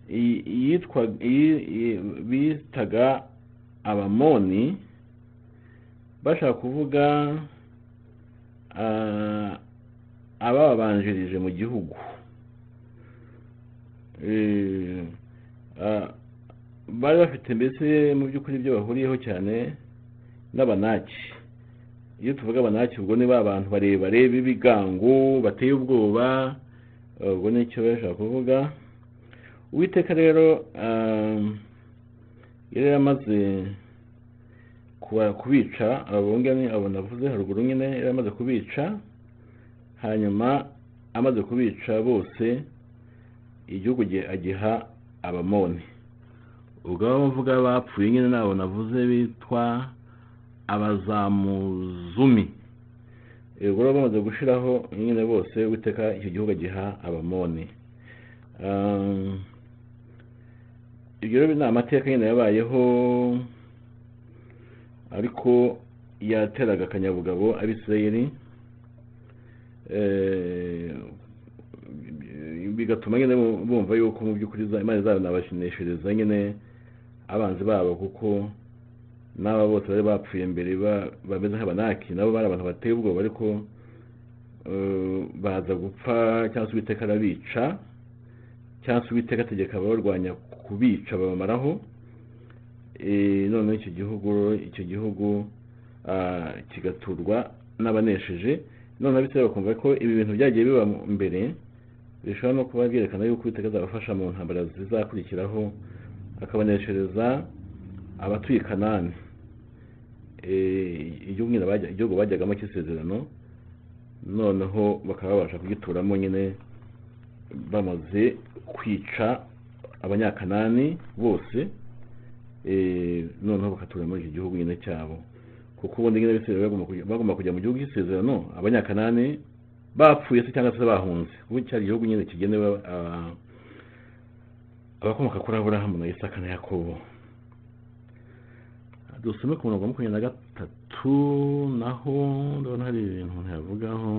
yitwa bitaga abamoni bashaka kuvuga ah, abababanjirije mu gihugu. Eh, ah, bari bafite mbese mu by'ukuri ibyo bahuriyeho cyane n'abanaki. Iyo tuvuga abanaki ubwo ni ba bantu barebare b'ibigango bateye ubwoba eh, ubwo ni icyo bashaka kuvuga. Uwiteka rero ah, yari yaramaze kuba- kubica abo ngani abo navuze haruguru nyine yari amaze kubica hanyuma amaze kubica bose igihugu gi- agiha abamoni. Ubwo abo mvuga bapfuye nyine nabo navuze bitwa abazamuzumi. Ubwo rero bamaze gushiraho nyine bose witeka icyo gihugu agiha abamoni. Ibyo rero ni amateka nyine yabayeho ariko yateraga akanyabugabo abisirayeli Eh, bigatuma nyine bumva yuko mu by'ukuri imana izanabashineshereza nyine abanzi babo kuko n'aba bose bari bapfuye mbere ba- bameze nk'abanaki nabo bari abantu bateye ubwoba ariko eh, baza gupfa cyangwa se uwiteka arabica cyangwa se uwiteka ategeka ababarwanya kubica babamaraho. Noneho icyo gihugu icyo gihugu kigaturwa n'abanesheje noneho abisirayeli bakumva ko ibi bintu byagiye biba mbere bishobora no kuba byerekana yuko uwiteka azabafasha mu ntambara zizakurikiraho akabaneshereza abatuye kanani. Eh, igihugu bajyagamo cy'isezerano noneho bakaba babasha kugituramo nyine bamaze kwica abanyakanani bose noneho bakatura muri icyo gihugu nyine cyabo. Kuko ubundi nyine abisirayeli bagomba kujya- mu gihugu cy'isezerano abanyakanani bapfuye se cyangwa se bahunze. Kuko cyari igihugu nyine kigenewe ah, abakomoka kuri aburahamu na isaka na yakobo. Dusome ku murongo wa makumyabiri na gatatu naho ndabona hari ibintu umuntu yavugaho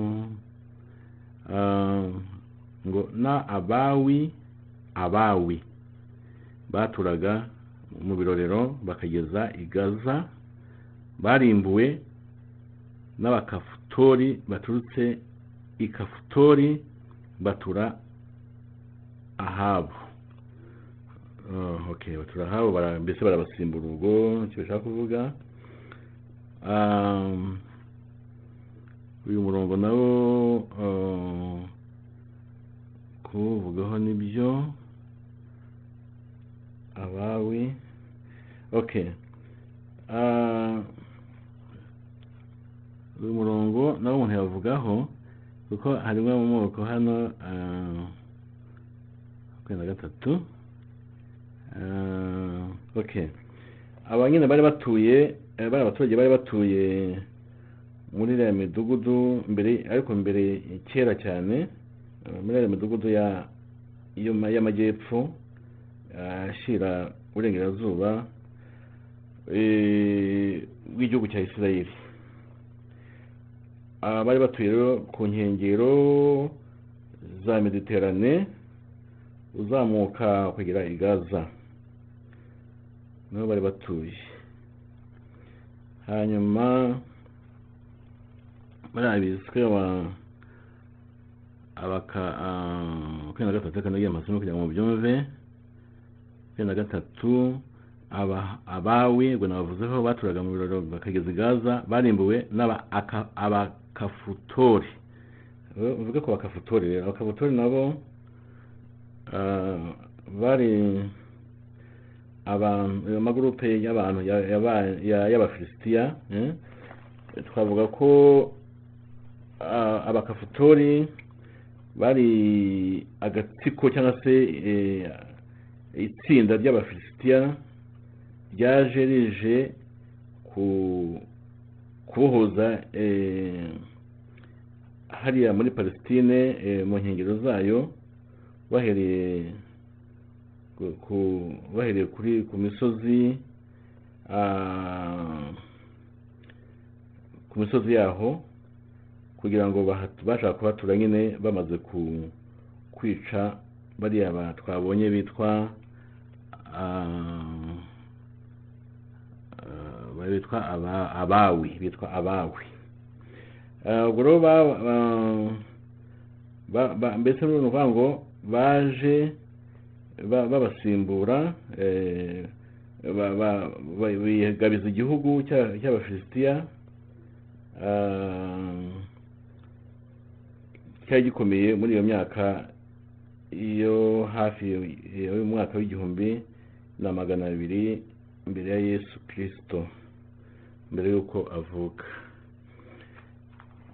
Ah, ngo na abawi abawi. Baturaga mu birorero bakageza i gaza barimbuwe n'abakafutori baturutse i kafutori batura ahabu. Ah, okay batura ahabu mbese barabasimbura ubwo icyo bashaka kuvuga? Um, uyu murongo nawo uh, kuwuvugaho ni byo abawi. Okay Ah, uyu murongo nawo umuntu yavugaho kuko harimo amoko hano ah, makumyabiri na gatatu. Ah, okay aba nyine bari batuye eh, bari abaturage bari batuye muri iriya midugudu mbere ariko mbere kera cyane eh, muri iriya midugudu ya y'ama- y'amajyepfo ashyira uburengerazuba bw'igihugu cya isirayeli Ah, bari batuye rero ku nkengero za mediterane uzamuka kugera i gaza ni ho bari batuye hanyuma bariya biswe aba abaka ah, makumyabiri na gatatu reka nagiye amasomo kugira ngo mubyumve makumyabiri na gatatu aba abawi ubwo nabavuzeho baturaga mu biraro bakageza i gaza barimbuwe n'aba aka- abakafutori. Eh, uvuge ku bakafutori rero. Abakafutori nabo ah, bari amagurupe y'abantu ya- yaba- ya- y'abafilisitiya eh, twavuga ko ah, abakafutori bari agatsiko cyangwa se eh, itsinda ry'abafilisitiya ryaje rije ku kubohoza eh, hariya muri palestine eh, mu nkengero zayo bahereye ku- bahereye kuri ku misozi ah, ku misozi yaho kugira ngo bashaka kuhatura nyine bamaze kwica bariya ba- twabonye bitwa bitwa aba- abawi bitwa abawi Ah, ubwo rero mbese ni ukuvuga ngo baje ba- babasimbura eh, ba- ba- ba- bigabiza igihugu cya- cy'abafilisitiya ah, cyari gikomeye muri iyo myaka iyo hafi y'umwaka w'igihumbi na magana abiri mbere ya yesu kirisito mbere y'uko avuka.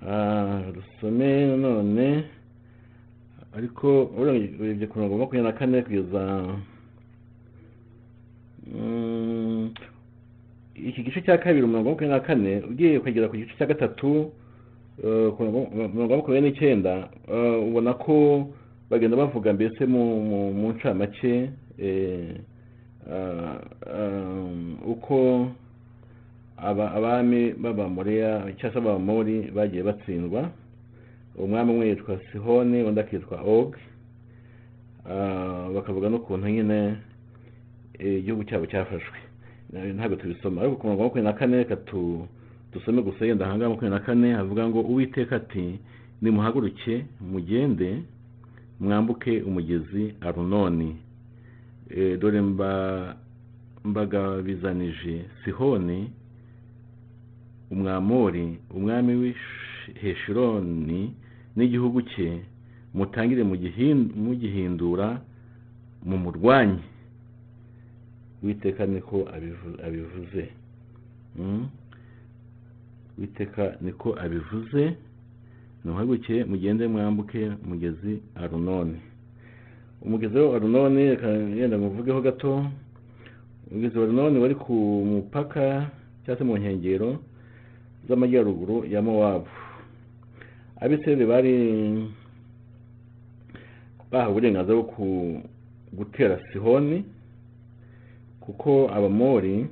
Ah, dusome nanone ariko urebye ku mirongo makumyabiri na kane kugeza mm, iki gice cya kabiri umurongo wa makumyabiri na kane ugiye kwegera ku gice cya gatatu eh, ku murongo wa makumyabiri n'icyenda eh, ubona ko bagenda bavuga mbese mu ncamake eh, ah, ah, uko aba abami b'abamoreya cyangwa se abamori bagiye batsindwa umwami umwe yitwa sihoni undi akitwa og Ah, bakavuga n'ukuntu nyine eh, igihugu cyabo cyafashwe. Ntabwo tubisoma ariko ku murongo wa makumyabiri na kane reka dusome gusa yenda ahangaha makumyabiri na kane havuga ngo uwiteka ati nimuhaguruke mugende mwambuke umugezi arunoni. Dore mba mbagabizanije sihoni umwamori umwami w'iheshironi n'igihugu cye mutangire mugihin- mugihindura mu murwanyi witeka niko abivu- abivuze. Witeka niko abivuze. Ntuhaguke mugende mwambuke umugezi arunoni. Umugezi wa arunoni reka yenda muvugeho gato. Umugezi wa arunoni wari ku mupaka cyangwa se mu nkengero z'amajyaruguru ya mowabu. Abisirayeli bari bahawe uburenganzira bwo gutera sihoni kuko abamori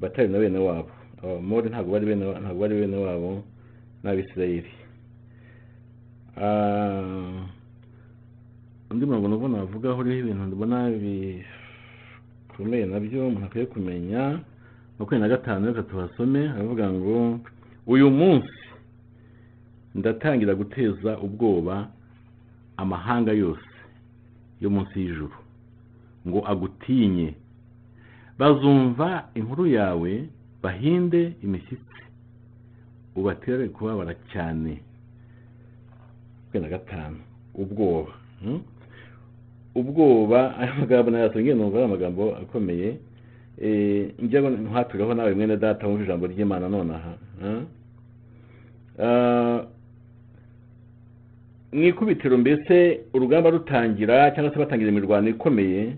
batari na bene wabo. Abamori ntabwo bari bene wabo n'abisirayeli. Undi murongo nuvo navugaho uriho ibintu ndabona bikomeye na byo umuntu akwiye kumenya. Makumyabiri na gatanu reka tuhasome aravuga ngo uyu munsi ndatangira guteza ubwoba amahanga yose yo munsi y'ijuru ngo agutinye. Bazumva inkuru yawe bahinde imishyitsi. Ubatere kubabara cyane. Makumyabiri na gatanu ubwoba hmm? Ubwoba aya magambo nayasomye numva ari amagambo akomeye Eh, njya ngo nkwaturireho nawe mwene data wumva ijambo ry'imana nonaha ah? Mu ikubitiro mbese urugamba rutangira cyangwa se batangira imirwano ikomeye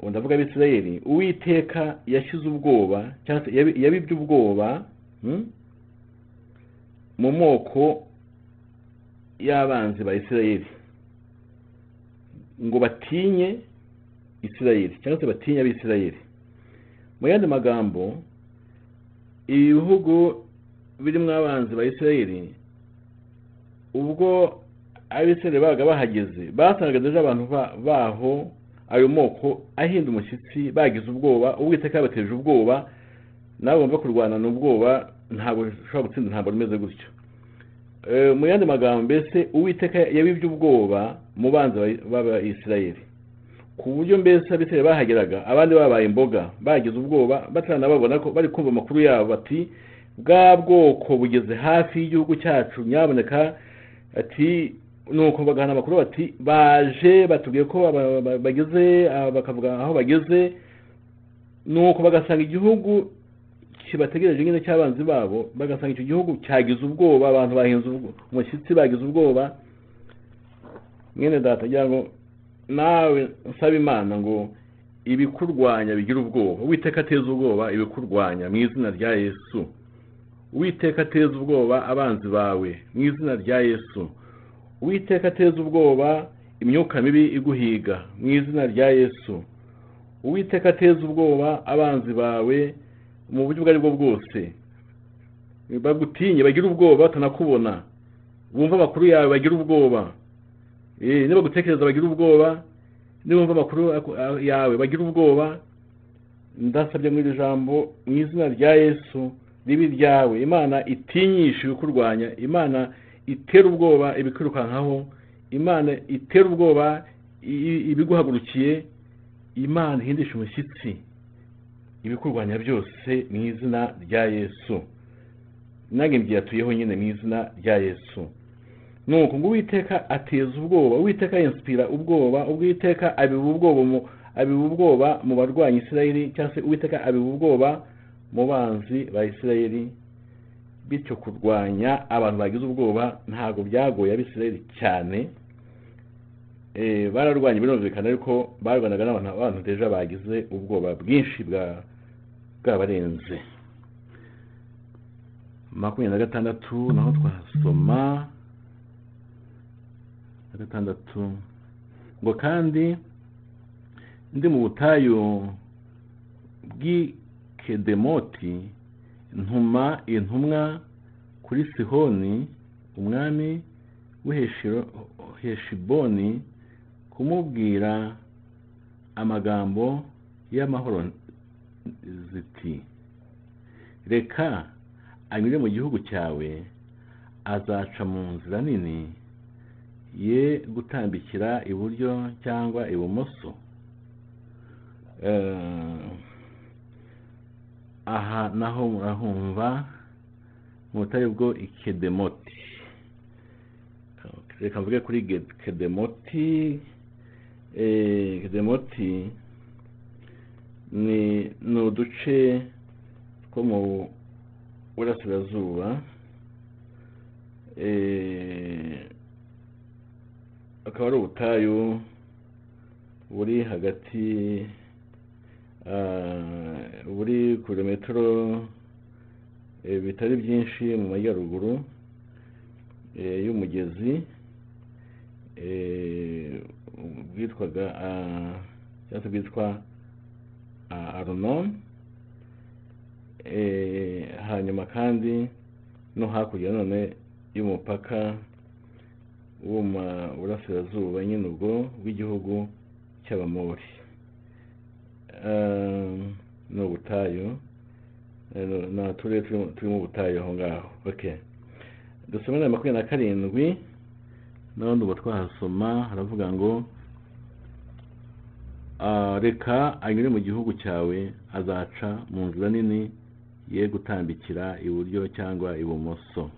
ubu ndavuga abisirayeli uwiteka yashyize ubwoba cyangwa se yabi- yabibye ubwoba hmm? mu moko y'abanzi ba isirayeli ngo batinye isirayeli cyangwa se batinye abisirayeli. Mu yandi magambo ibihugu birimo abanzi ba isirayeli ubwo abisirayeli babaga bahageze basangaga deje abantu ba- baho ayo moko ahinda umushyitsi bagize ubwoba uwiteka yabateje ubwoba nawe wumva kurwanana ubwoba ntabwo ushobora gutsinda ntabwo rimeze gutyo. Mu yandi magambo mbese uwiteka yabibye ubwoba mu banzi ba- b'abayisirayeli ku buryo mbese abisirayeli bahageraga abandi babaye imboga bagize ubwoba bataranababona ko bari kumva amakuru yabo bati bwa bwoko bugeze hafi y'igihugu cyacu nyaboneka ati nuko bagahana amakuru bati baje batubwiye ko ba- ba- bageze bakavuga aho bageze nuko bagasanga igihugu kibategereje nyine cy'abanzi babo bagasanga icyo gihugu cyagize ubwoba abantu bahinze ubwo- umushyitsi bagize ubwoba. Mwene data agira ngo nawe nsaba imana ngo ibikurwanya bigira ubwoba. Uwiteka ateza ubwoba ibikurwanya mu izina rya yesu. Uwiteka ateza ubwoba abanzi bawe mu izina rya yesu. Uwiteka ateza ubwoba imyuka mibi iguhiga mu izina rya yesu. Uwiteka ateza ubwoba abanzi bawe mu buryo ubwo ari bwo bwose. Bagutinye bagira ubwoba batanakubona. Bumva amakuru yawe bagira ubwoba. Eh, niba gutekereza bagira ubwoba. Nibumva amakuru yawe bagira ubwoba. Ndasabye muri iri jambo mu izina rya yesu ribi ryawe. Imana itinyisha ibikurwanya. Imana itera ubwoba ibikwirukankaho. Imana itera ubwoba ibiguhagurukiye. Imana ihindisha umushyitsi. Ibikurwanya byose mu izina rya yesu. Nange mbyiyatuyeho nyine mu izina rya yesu. Nuko ngo uwiteka ateza ubwoba. Uwiteka yinsipira ubwoba. Uwiteka abiba ubwoba mu abiba ubwoba mu barwanya isirayeli cyangwa se uwiteka abiba ubwoba mu banzi ba isirayeli. Bityo kurwanya abantu bagize ubwoba ntabwo byagoye abisirayeli cyane. Eh, bararwanye birumvikana ariko barwanaga n'abantu abantu deja bagize ubwoba bwinshi bwa bwabarenze. Makumyabiri na gatandatu naho twasoma. Na gatandatu. Ngo kandi ndi mu butayu bw'ikedemoti ntuma intumwa kuri sihoni umwami w'iheshiboni kumubwira amagambo y'amahoro ziti reka anyure mu gihugu cyawe azaca mu nzira nini ye gutambikira iburyo cyangwa ibumoso. Eh, aha naho murahumva mu butayu bwo ikedemoti reka mvuge kuri kedemoti. Eh, kedemoti ni uduce two mu burasirazuba Eh, akaba ari ubutayu buri hagati ah, buri kilometero eh, bitari byinshi mu majyaruguru y'umugezi bwitwaga cyangwa se bwitwa Eh, hanyuma kandi no hakurya none y'umupaka wo mu burasirazuba nyine ubwo bw'igihugu cy'abamori ni ubutayu ni uturere turimo- ubutayu aho ngaho dusome makumyabiri na karindwi n'ubundi ubu twahasoma haravuga ngo ah, reka anyure mu gihugu cyawe azaca mu nzira nini ye gutambikira iburyo cyangwa ibumoso.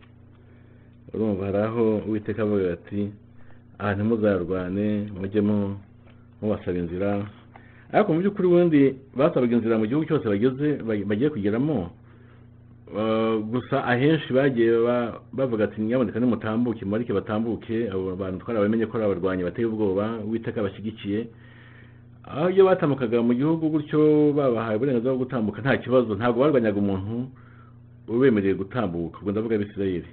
Urumva hari aho uwiteka avuga ati aha ntimuzarwane mujye mu- mubasaba inzira. Ariko mu by'ukuri ubundi basabaga inzira mu gihugu cyose bageze bag- bagiye kugeramo gusa ahenshi bagiye ba- bavuga ati nyaboneka nimutambuke mubareke batambuke. Abo bantu twari abamenye ko ari abarwanyi bateye ubwoba uwiteka bashyigikiye aho iyo batambukaga mu gihugu gutyo babahaye uburenganzira bwo gutambuka nta kibazo. Ntabwo barwanyaga umuntu ubemereye gutambuka ubwo ndavuga abisirayeli.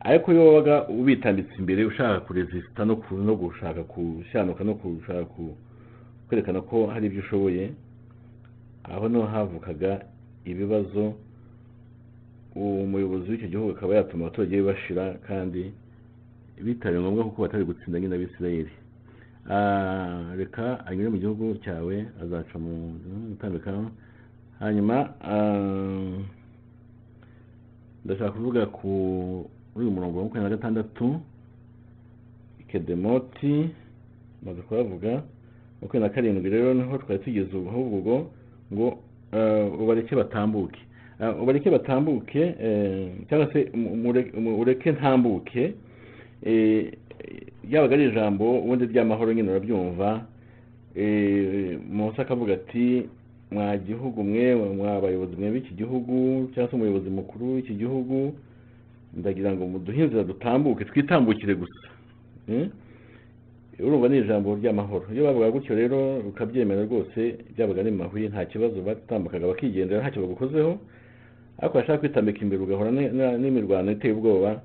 Ariko iyo wabaga ubitambitse imbere ushaka kurezisita no gushaka gushyanuka no gushaka kwerekana ko hari ibyo ushoboye aho ni ho havukaga ibibazo umuyobozi w'icyo gihugu akaba yatuma abaturage be bashira kandi bitabaye ngombwa kuko batari gutsinda nyine abisirayeli. Ah, reka anyure mu gihugu cyawe azaca mu gutambika hanyuma ah, ndashaka kuvuga ku uri umurongo wa makumyabiri na gatandatu kedemoti maze kuhavuga makumyabiri na karindwi rero ni ho twari tugeze ubu ahubwo ubwo ngo ubareke batambuke. Ubareke batambuke cyangwa se ureke ntambuke ryabaga ari ijambo ubundi ry'amahoro nyine urabyumva Mose akavuga ati mwa gihugu mwe mwa bayobozi mwe b'iki gihugu cyangwa se umuyobozi mukuru w'iki gihugu ndagira ngo muduhe inzira dutambuke twitambukire gusa urumva ni ijambo ry'amahoro iyo bavuga gutyo rero ukabyemera rwose byabaga ari mahwi nta kibazo batambukaga bakigendera ntacyo bagukozeho ariko washaka kwitambika imbere ugahora n'imirwano iteye ubwoba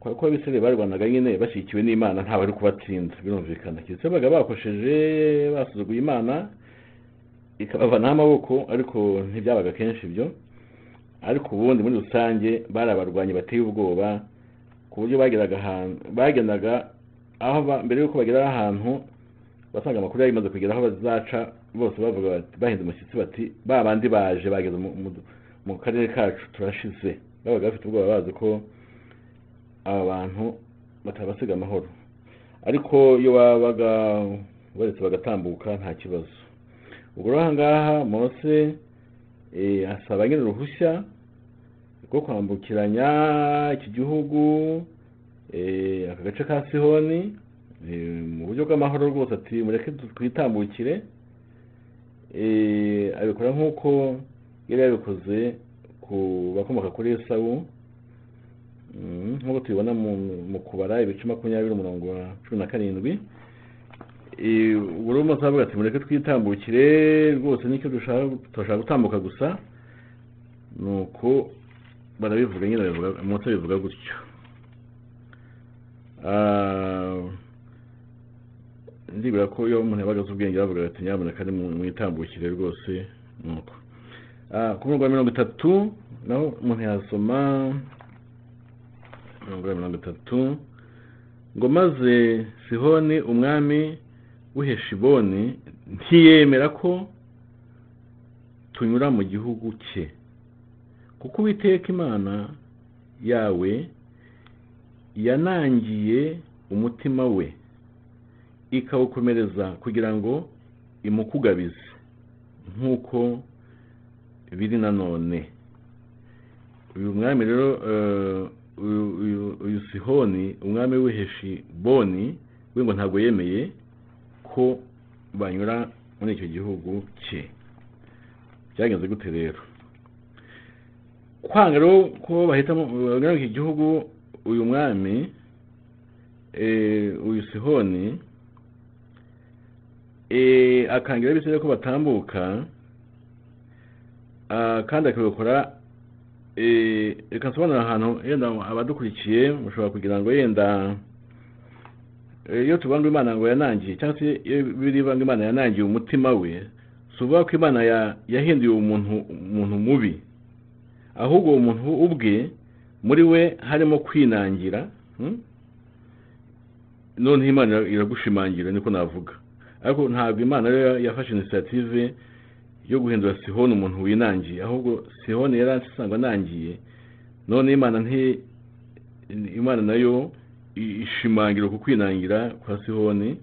kubera ko abisirayeli barwanaga nyine bashyigikiwe n'imana ntawe ari kubatsinda birumvikana. Keretse babaga bakosheje basuzuguye imana ikabavanaho amaboko ariko ntibyabaga kenshi ibyo. Ariko ubundi muri rusange bari abarwanyi bateye ubwoba ku buryo bageraga ahantu bagendaga aho mbere y'uko bagera ahantu basanga amakuru yari imaze kugera aho bazaca bose bavuga bahinze umushyitsi bati ba bandi baje bageze mu- karere kacu turashize. Babaga bafite ubwoba bazi ko aba bantu batabasiga amahoro. Ariko iyo babaga baretse bagatambuka nta kibazo. Ubwo rero aha ngaha mose eh, asaba nyine uruhushya rwo kwambukiranya iki gihugu eh, aka gace ka sihoni eh, mu buryo bw'amahoro rwose ati mureke twitambukire. Abikora nk'uko yari yabikoze ku bakomoka kuri esawu Mm, nk'uko tubibona mu kubara ibice makumyabiri umurongo wa cumi na karindwi. Rero mose aravuga ati mureke twitambukire rwose ni cyo dushaka gutambuka gusa. Nuko barabivuga nyine mose abivuga gutyo. Ah, ndibwira ko iyo umuntu yabaga azi ubwenge bavuga ati nyamuneka ni mwitambukire rwose. Nuko. Ah, ku murongo wa mirongo itatu naho umuntu yasoma mirongo mirongo itatu ngo maze sihoni umwami w'iheshiboni ntiyemera ko tunyura mu gihugu cye kuko uwiteka imana yawe yanangiye umutima we ikawukomereza kugira ngo imukugabize nk'uko biri nanone uyu mwami rero eh, uyu- sihoni umwami w'iheshiboni we ngo ntabwo yemeye ko banyura muri icyo gihugu cye. Byagenze gute rero? Kwanga rero ko bahitamo muri iki gihugu uyu mwami eh, uyu sihoni eh, akangira abisirayeli ko batambuka kandi akabikora reka nsobanura ahantu yenda abadukurikiye mushobora kugira ngo yenda iyo tuvuga ngo imana ngo yanangiye cyangwa se iyo birivuga ngo imana yanangiye umutima we si ukuvuga ko imana ya- yahinduye umuntu mubi ahubwo uwo muntu ubwe muri we harimo kwinangira noneho imana iragushimangira niko navuga ariko ntabwo imana yafashe inisiyative yo guhindura sihoni umuntu winangiye ahubwo sihoni yari asanga anangiye. None imana na yo ishimangira ku kwinangira kwa sihoni.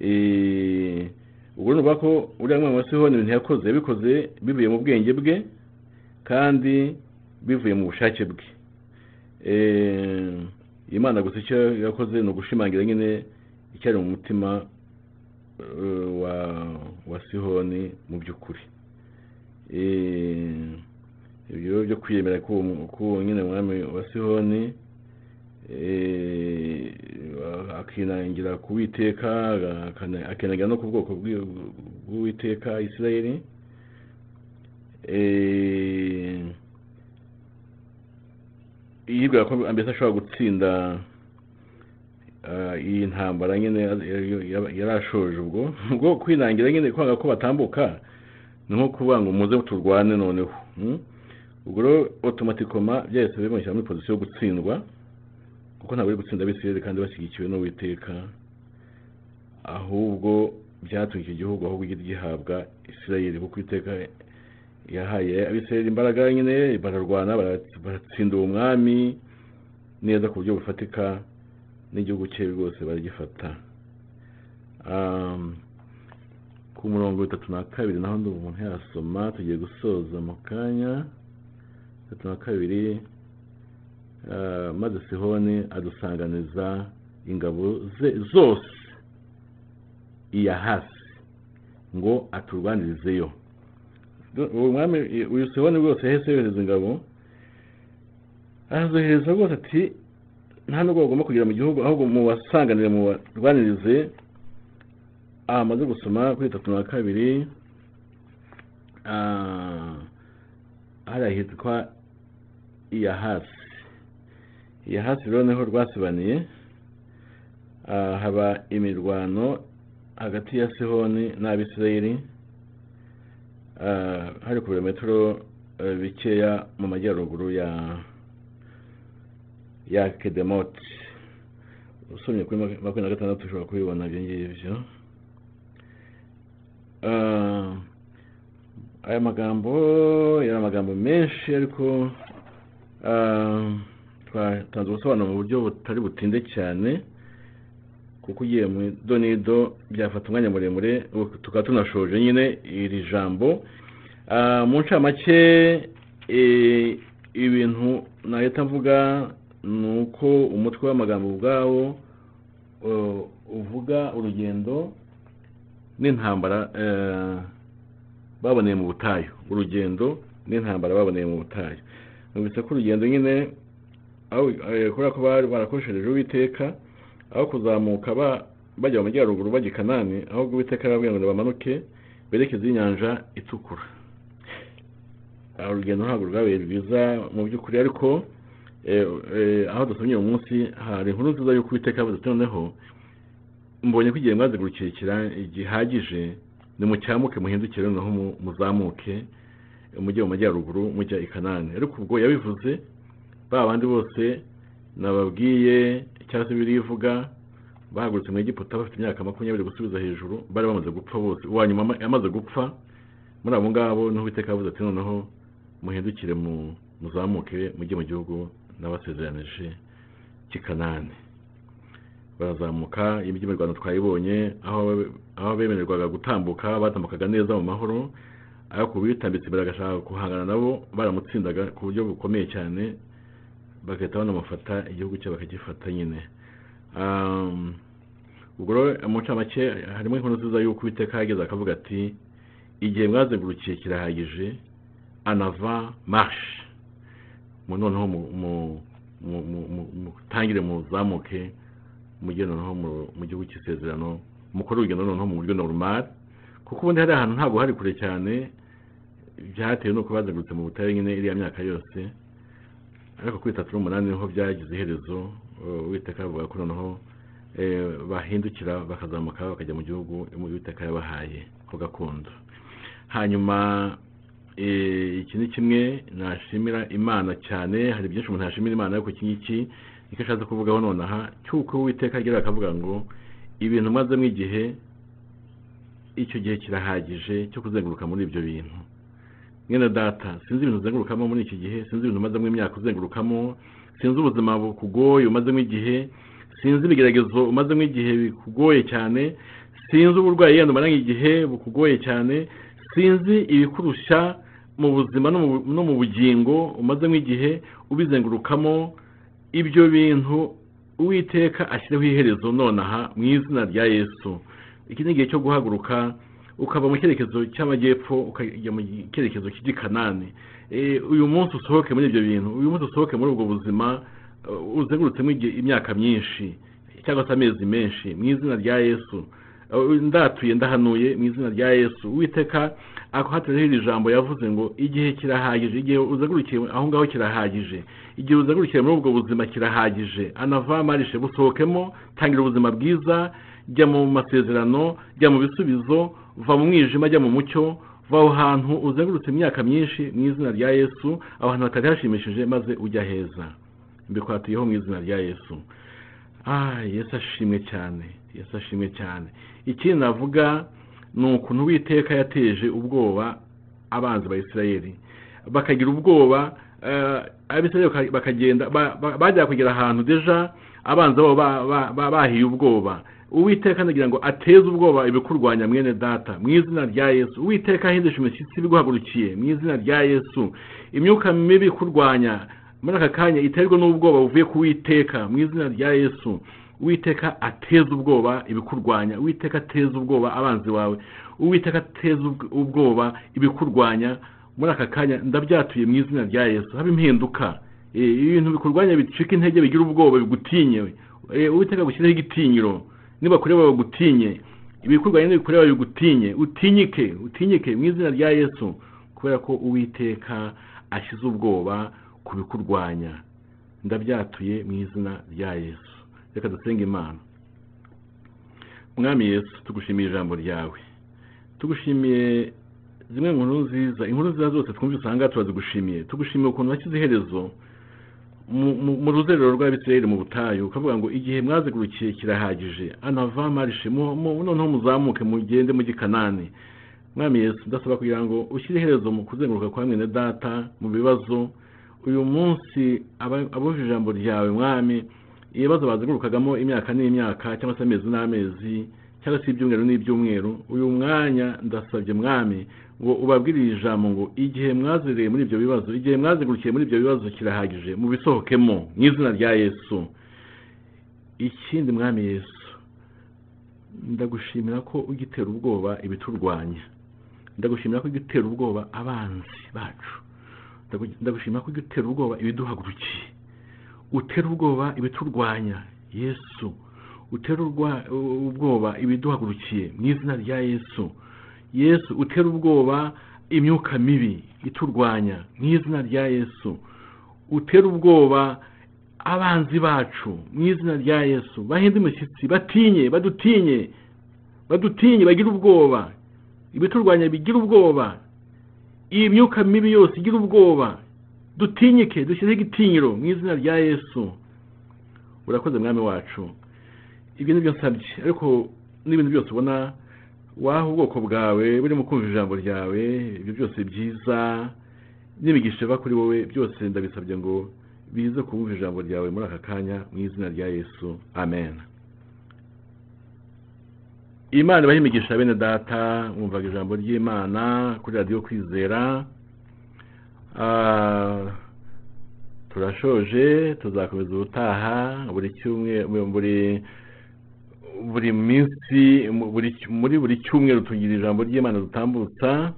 Eh, ubwo ni ukuvuga ko uriya mwana wa sihoni ibintu yakoze yabikoze bivuye mu bwenge bwe kandi bivuye mu bushake bwe. Eh, imana gusa icyo yakoze ni ugushimangira nyine icyari mu mutima wa wa sihoni mu by'ukuri. Ibyo byo kwiyemera k'uwo nyine mwami wa sihoni akinangira ku witeka akinangira no ku bwoko bw'uwiteka isirayeli Eh, yibwira ko mbese ashobora gutsinda iyi ntambara nyine yari- yari yari ashoje ubwo ubwo kwinangira nyine kwanga ko batambuka ni nko kuvuga ngo muze turwane noneho ubwo rero otomatikoma byahise bimushyira muri pozisiyo yo gutsindwa kuko ntabwo ari gutsinda abisirayeli kandi bashyigikiwe n'uwiteka ahubwo byatumye iki gihugu ahubwo kijya gihabwa isirayeli kuko uwiteka yahaye abisirayeli imbaraga nyine bararwana bara- baratsinda uwo mwami neza ku buryo bufatika n'igihugu cye rwose baragifata. Um, ku murongo bitatu na kabiri naho ndi umuntu yasoma tugiye gusoza mu kanya. Bitatu na kabiri ah, maze sihoni adusanganiza ingabo ze zose iya hasi ngo aturwanirizeyo uyu sihoni rwose yahise yohereza ingabo arazohereza rwose ati nta nubwo bagomba kugera mu gihugu ahubwo mu basanganire mu barwanirize aha amaze gusoma kuri tatu na kabiri ah, hariya hitwa iya hasi iya hasi rero ni ho rwasibaniye ah, haba imirwano hagati ya sihoni n'abisirayeli ah, hari ku birometero eh, bikeya mu majyaruguru ya ya kedemoti usomye kuri makumyabiri na gatandatu ushobora kubibona ibyo ngibyo. Ah, aya magambo yari amagambo menshi ariko ah, twatanze ubusobanuro mu buryo butari butinde cyane kuko ugiye mu idonido byafata umwanya muremure tukaba tunashoje nyine iri jambo. Ah, mu ncamake eh, ibintu nahita mvuga ni uko umutwe w'amagambo ubwawo uh, uvuga urugendo n'intambara eh, baboneye mu butayu. Urugendo n'intambara baboneye mu butayu. Numvise ko urugendo nyine aho eh, kubera ko bari barakoresheje uwiteka aho kuzamuka ba- bajya mu majyaruguru bajya i kanani ahubwo uwiteka arababwira ngo bamanuke berekeze inyanja itukura. Urugendo ntabwo rwabaye rwiza mu by'ukuri ariko aho dusomye uyu munsi hari inkuru nziza y'uko uwiteka yavuze ati noneho mbonye ko igihe mwaze gihagije nimutyamuke muhindukire noneho mu- muzamuke mujye mu majyaruguru mujya i kanani. Ariko ubwo yabivuze ba bandi bose nababwiye cyangwa se birivuga bahagurutse mu egiputa bafite imyaka makumyabiri gusubiza hejuru bari bamaze gupfa bose. Uwa nyuma ama- yamaze gupfa muri abo ngabo ni ho uwiteka yavuze ati noneho muhindukire mu muzamuke mujye mu gihugu n'abasezeranije cy'i kanani barazamuka iby'imirwano twayibonye aho bemererwaga gutambuka batambukaga neza mu mahoro ariko bitambitse imbere agashaka guhangana nabo baramutsindaga ku buryo bukomeye cyane bagahita banamufata igihugu cye bakagifata nyine. Ubwo rero mu ncamake harimo inkuru nziza y'uko uwiteka yageze akavuga ati igihe mwazengurukiye kirahagije anava marshe mu noneho mu- mu- mutangire muzamuke mujye noneho mu- gihugu cy'isezerano mukore urugendo noneho mu buryo normal kuko ubundi hari ahantu ntabwo hari kure cyane byatewe n'uko bazengurutse mu butayu nyine iriya myaka yose. Ariko kuri itatu n'umunani ni ho byagize iherezo uwiteka avuga ko noneho eh, bahindukira bakazamuka bakajya mu gihugu uwiteka yabahaye ko gakondo. Hanyuma iki ni kimwe nashimira imana cyane hari byinshi umuntu yashimira imana ariko iki ngiki ni cyo ashatse kuvugaho nonaha cy'uko uwiteka agira akavuga ngo ibintu mazemo igihe icyo gihe kirahagije cyo kuzenguruka muri ibyo bintu. Mwene data sinzi ibintu uzengurukamo muri iki gihe sinzi ibintu umazemo imyaka uzengurukamo sinzi ubuzima bukugoye umazemo igihe sinzi ibigeragezo umazemo igihe bikugoye cyane sinzi uburwayi yenda umaranye igihe bukugoye cyane sinzi ibikurushya mu buzima no mu- bugingo umazemo igihe ubizengurukamo ibyo bintu uwiteka ashyireho iherezo nonaha mu izina rya yesu. Iki ni igihe cyo guhaguruka ukava mu cyerekezo cy'amajyepfo ukajya mu cyerekezo cy'igikanani. Eh, uyu munsi usohoke muri ibyo bintu uyu munsi usohoke muri ubwo buzima uh, uzengurutsemo imyaka myinshi cyangwa se amezi menshi mu izina rya yesu. Uh, ndatuye ndahanuye mu izina rya yesu. Uwiteka akuhatireho iri jambo yavuze ngo igihe kirahagije igihe uzengurukiye aho ngaho kirahagije. Igihe uzengurukiye muri ubwo buzima kirahagije. Anava marishe busohokemo tangira ubuzima bwiza jya mu masezerano jya mu bisubizo va mu mwijima jya mu mucyo va aho hantu uzengurutse imyaka myinshi mu izina rya yesu. Aho hantu hatari hashimishije maze ujya heza. Mbikwatuyeho mu izina rya yesu. Ah yesu ashimwe cyane yesu ashimwe cyane. Ikindi navuga ni ukuntu uwiteka yateje ubwoba abanzi ba isirayeli. Bakagira ubwoba eh, abisirayeli baka- bakagenda ba- ba- bajya kugera ahantu deja abanzi babo ba- ba- ba- bahiye ubwoba. Uwiteka anagira ngo ateze ubwoba ibikurwanya mwene data mu izina rya yesu. Uwiteka ahindisha imishyitsi ibiguhagurukiye mu izina rya yesu. Imyuka mibi ikurwanya muri aka kanya iterwa n'ubwoba buvuye ku witeka mu izina rya yesu. Uwiteka ateza ubwoba ibikurwanya. Uwiteka ateza ubwoba abanzi bawe. Uwiteka ateza ubw- ubwoba ibikurwanya. Muri aka kanya ndabyatuye mu izina rya yesu. Haba impinduka. Eh, ibintu bikurwanya bicika intege bigira ubwoba bigutinye. Eh, uwiteka gushyireho igitinyiro. Nibakureba bagutinye ibikurwanya nibikureba bigutinye utinyike utinyike mu izina rya yesu. Kubera ko uwiteka ashyize ubwoba ku bikurwanya. Ndabyatuye mu izina rya yesu. Reka dusenge imana. Mwami yesu tugushimiye ijambo ryawe. Tugushimiye zimwe mu nkuru nziza inkuru nziza zose twumva usanga turazigushimiye. Tugushimiye ukuntu washyize iherezo mu- ruzerero rw'abisirayeli mu butayu ukavuga ngo igihe mwazigurukiye kirahagije. Anava marishe noneho muzamuke mugende mu gikanani. Mwami yesu ndasaba kugira ngo ushyire iherezo mu kuzenguruka kwa mwene data mu bibazo. Uyu munsi abujije ijambo ryawe mwami ibibazo bazengurukagamo imyaka n'imyaka cyangwa se amezi n'amezi cyangwa se ibyumweru n'ibyumweru uyu mwanya ndasabye mwami ngo ubabwirire ijambo ngo igihe mwazereye muri ibyo bibazo igihe mwazengurukiye muri ibyo bibazo kirahagije mubisohokemo mu izina rya yesu. Ikindi mwami yesu ndagushimira ko ugitera ubwoba ibiturwanya. Ndagushimira ko ugitera ubwoba abanzi bacu. Ndagu- ndagushimira ko ugitera ubwoba ibiduhagurukiye. Utera ubwoba ibiturwanya yesu utera ubwoba ibiduhagurukiye mu izina rya yesu. Yesu utera ubwoba imyuka mibi iturwanya mu izina rya yesu. Utera ubwoba abanzi bacu mu izina rya yesu. Bahinde imishyitsi batinye badutinye badutinye bagire ubwoba. Ibiturwanya bigira ubwoba. Iyi myuka mibi yose igira ubwoba. Dutinyike dushyizeho igitinyiro mu izina rya yesu. Urakoze mwami wacu. Ibyo ni byo nsabye ariko n'ibintu byose ubona waha ubwoko bwawe burimo kumva ijambo ryawe ibyo byose byiza n'imigisha iva kuri wowe byose ndabisabye ngo bize kumva ijambo ryawe muri aka kanya mu izina rya yesu. Amen. Imana ibaha imigisha bene data mwumvaga ijambo ry'imana kuri radiyo kwizera. Turashoje tuzakomeza ubutaha buri cyumweru buri buri minsi muri buri cyumweru tugira ijambo ry'imana dutambutsa.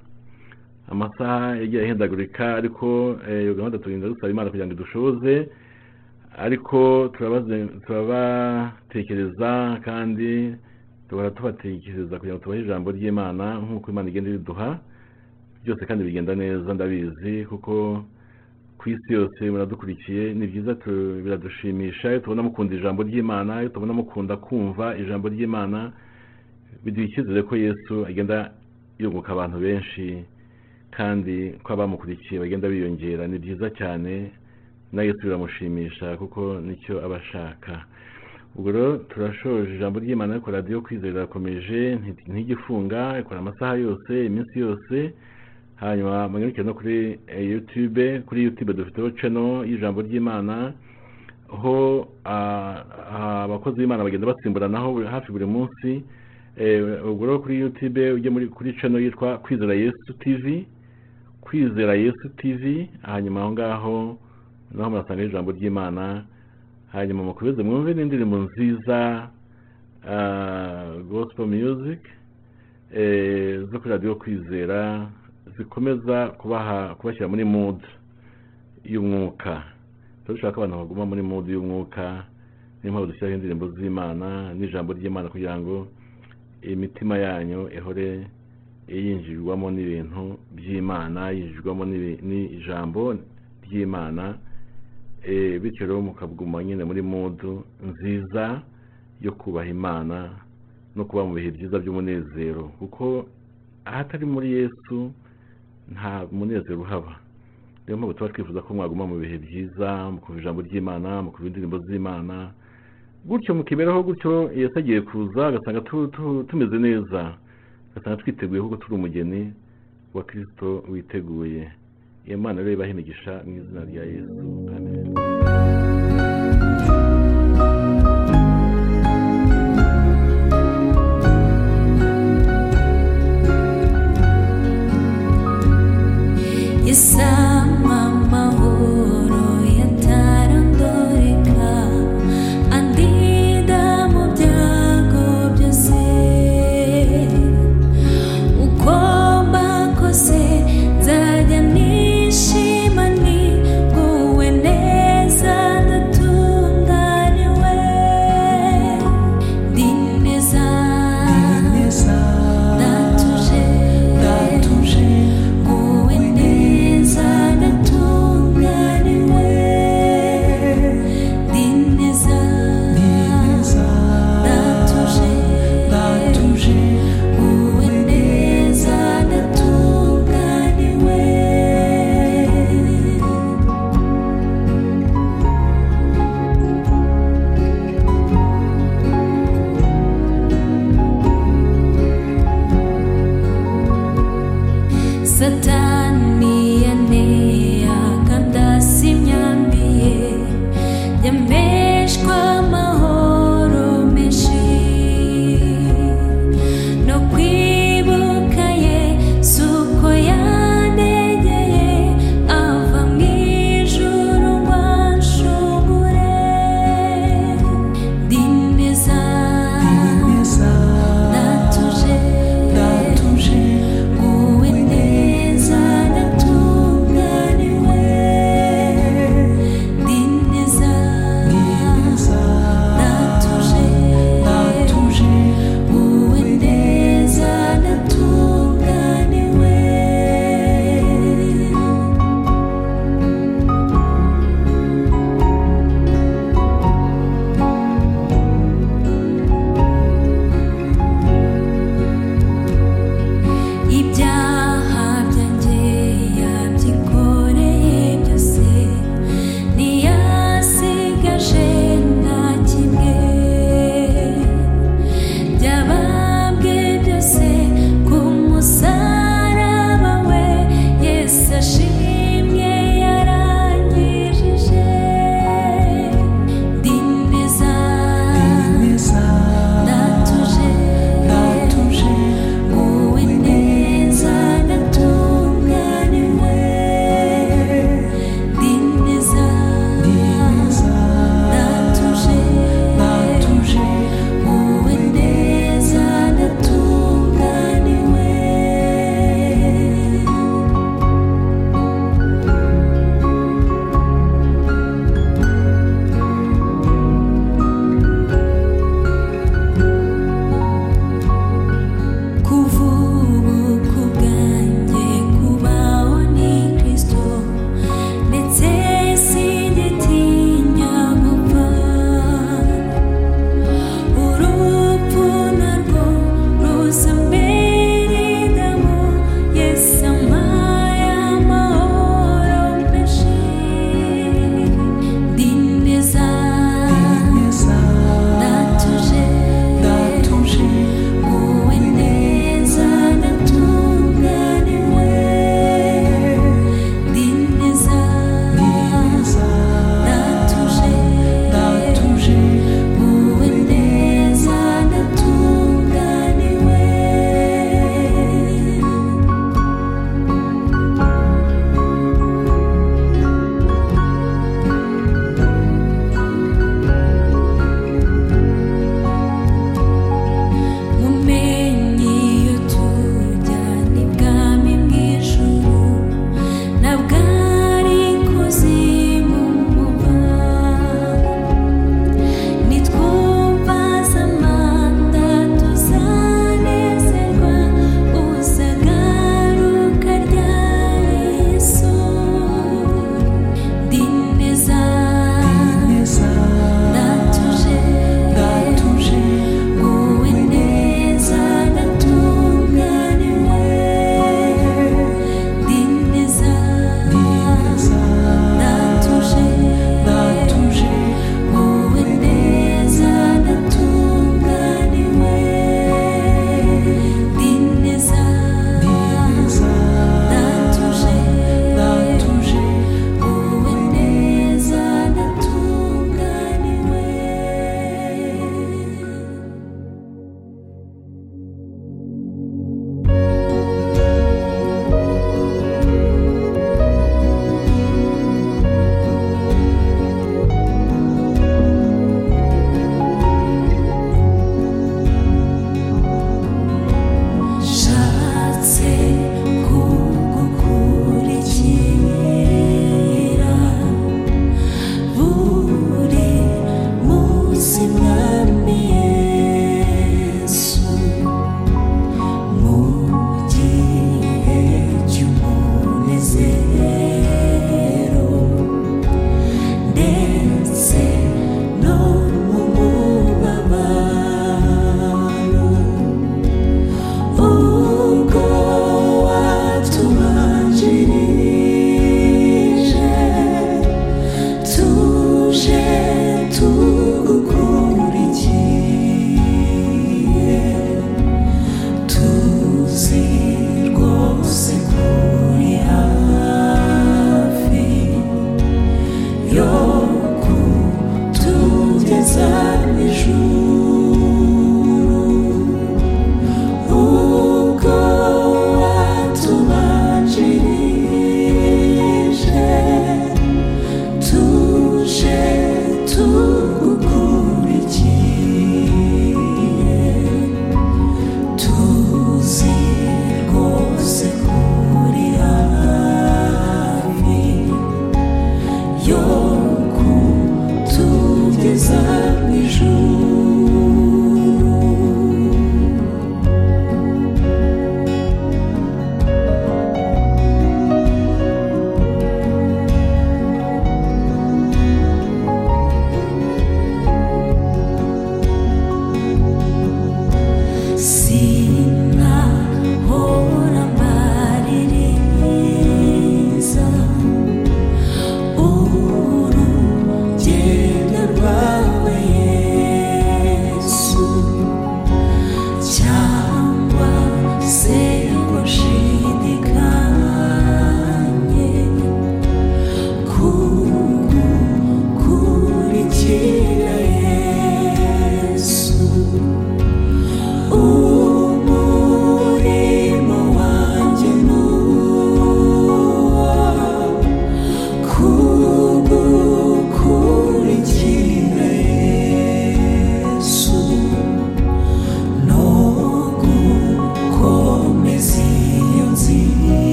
Amasaha yagiye ahindagurika ariko eh, iyo gahunda turinda dusaba imana kugira ngo idushoboze ariko turabatekereza kandi duhora tubatekereza kugira ngo tubahe ijambo ry'imana nk'uko imana igenda ibiduha byose kandi bigenda neza ndabizi kuko ku isi yose muradukurikiye ni byiza biradushimisha iyo tubona mukunda ijambo ry'imana iyo tubona mukunda kumva ijambo ry'imana biduha icyizere ko yesu agenda yunguka abantu benshi kandi ko abamukurikiye bagenda biyongera. Ni byiza cyane na yesu biramushimisha kuko ni cyo aba ashaka. Ubwo rero turashoje ijambo ry'imana ariko radiyo kwizera irakomeje nti- ntigifunga ikora amasaha yose iminsi yose hanyuma munyarukire no kuri eh, youtube kuri youtube dufiteho channel y'ijambo ry'imana ho ah, ah, abakozi b'imana bagenda basimburanaho hafi buri munsi Eh, rero kuri youtube ujye muri kuri channel yitwa kwizera yesu tv kwizera yesu tv hanyuma aho ngaho naho murasanga ijambo ry'imana hanyuma mukomeze mwumve n'indirimbo nziza ah, gospel music eh, zo kuri radiyo kwizera zikomeza kubaha kubashyira muri mood y'umwuka. Dushaka ko abantu baguma muri mood y'umwuka niyo mpamvu dushyiraho indirimbo z'imana n'ijambo ry'imana kugira ngo imitima yanyu ihore yinjirwamo n'ibintu by'imana yinjirwamo n'ijambo ry'imana. Eh, bityo rero mukaguma nyine muri mudu nziza yo kubaha imana no kuba mu bihe byiza by'umunezero. Kuko ahatari muri yesu nta munezero uhaba niyo mpamvu tuba twifuza ko mwaguma mu bihe byiza mukumva ijambo ry'imana mukumva indirimbo z'imana. Gutyo mukiberaho gutyo yesu agiye kuza agasanga tu- tu- tumeze neza. Agasanga twiteguye kuko turi umugeni wa kirisito witeguye. Iyo mana rero ibaha imigisha mu izina rya yesu. Amen.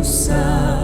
Gusa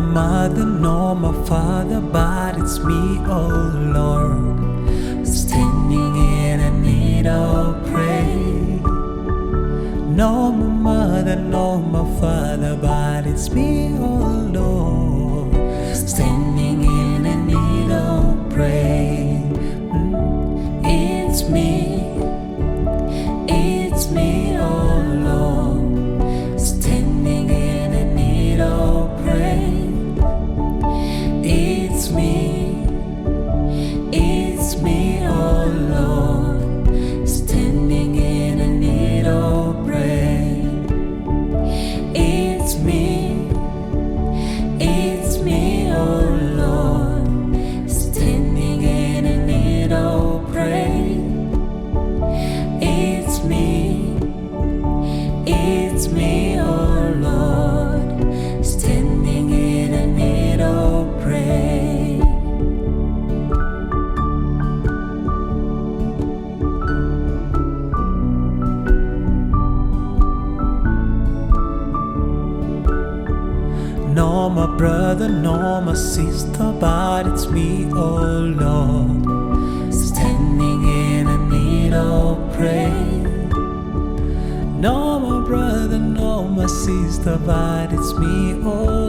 mother nor my father, but it's me, oh Lord, standing in a need of praise. No my mother, no my father, but it's me, oh Lord, standing in a need of praise. Sister, but it's me, oh Lord, standing in a of praise. No, my brother, no, my sister, but it's me, oh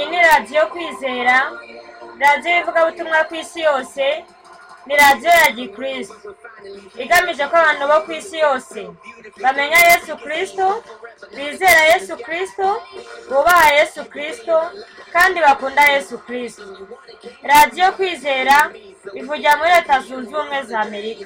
iyi ni radiyo kwizera. Radiyo y'ivugabutumwa ku isi yose ni radiyo ya gikristo. Igamije ko abantu bo ku isi yose bamenya yesu kirisito bizera yesu kirisito bubaha yesu kirisito kandi bakunda yesu kirisito radiyo kwizera ivugira muri leta zunze ubumwe za amerika.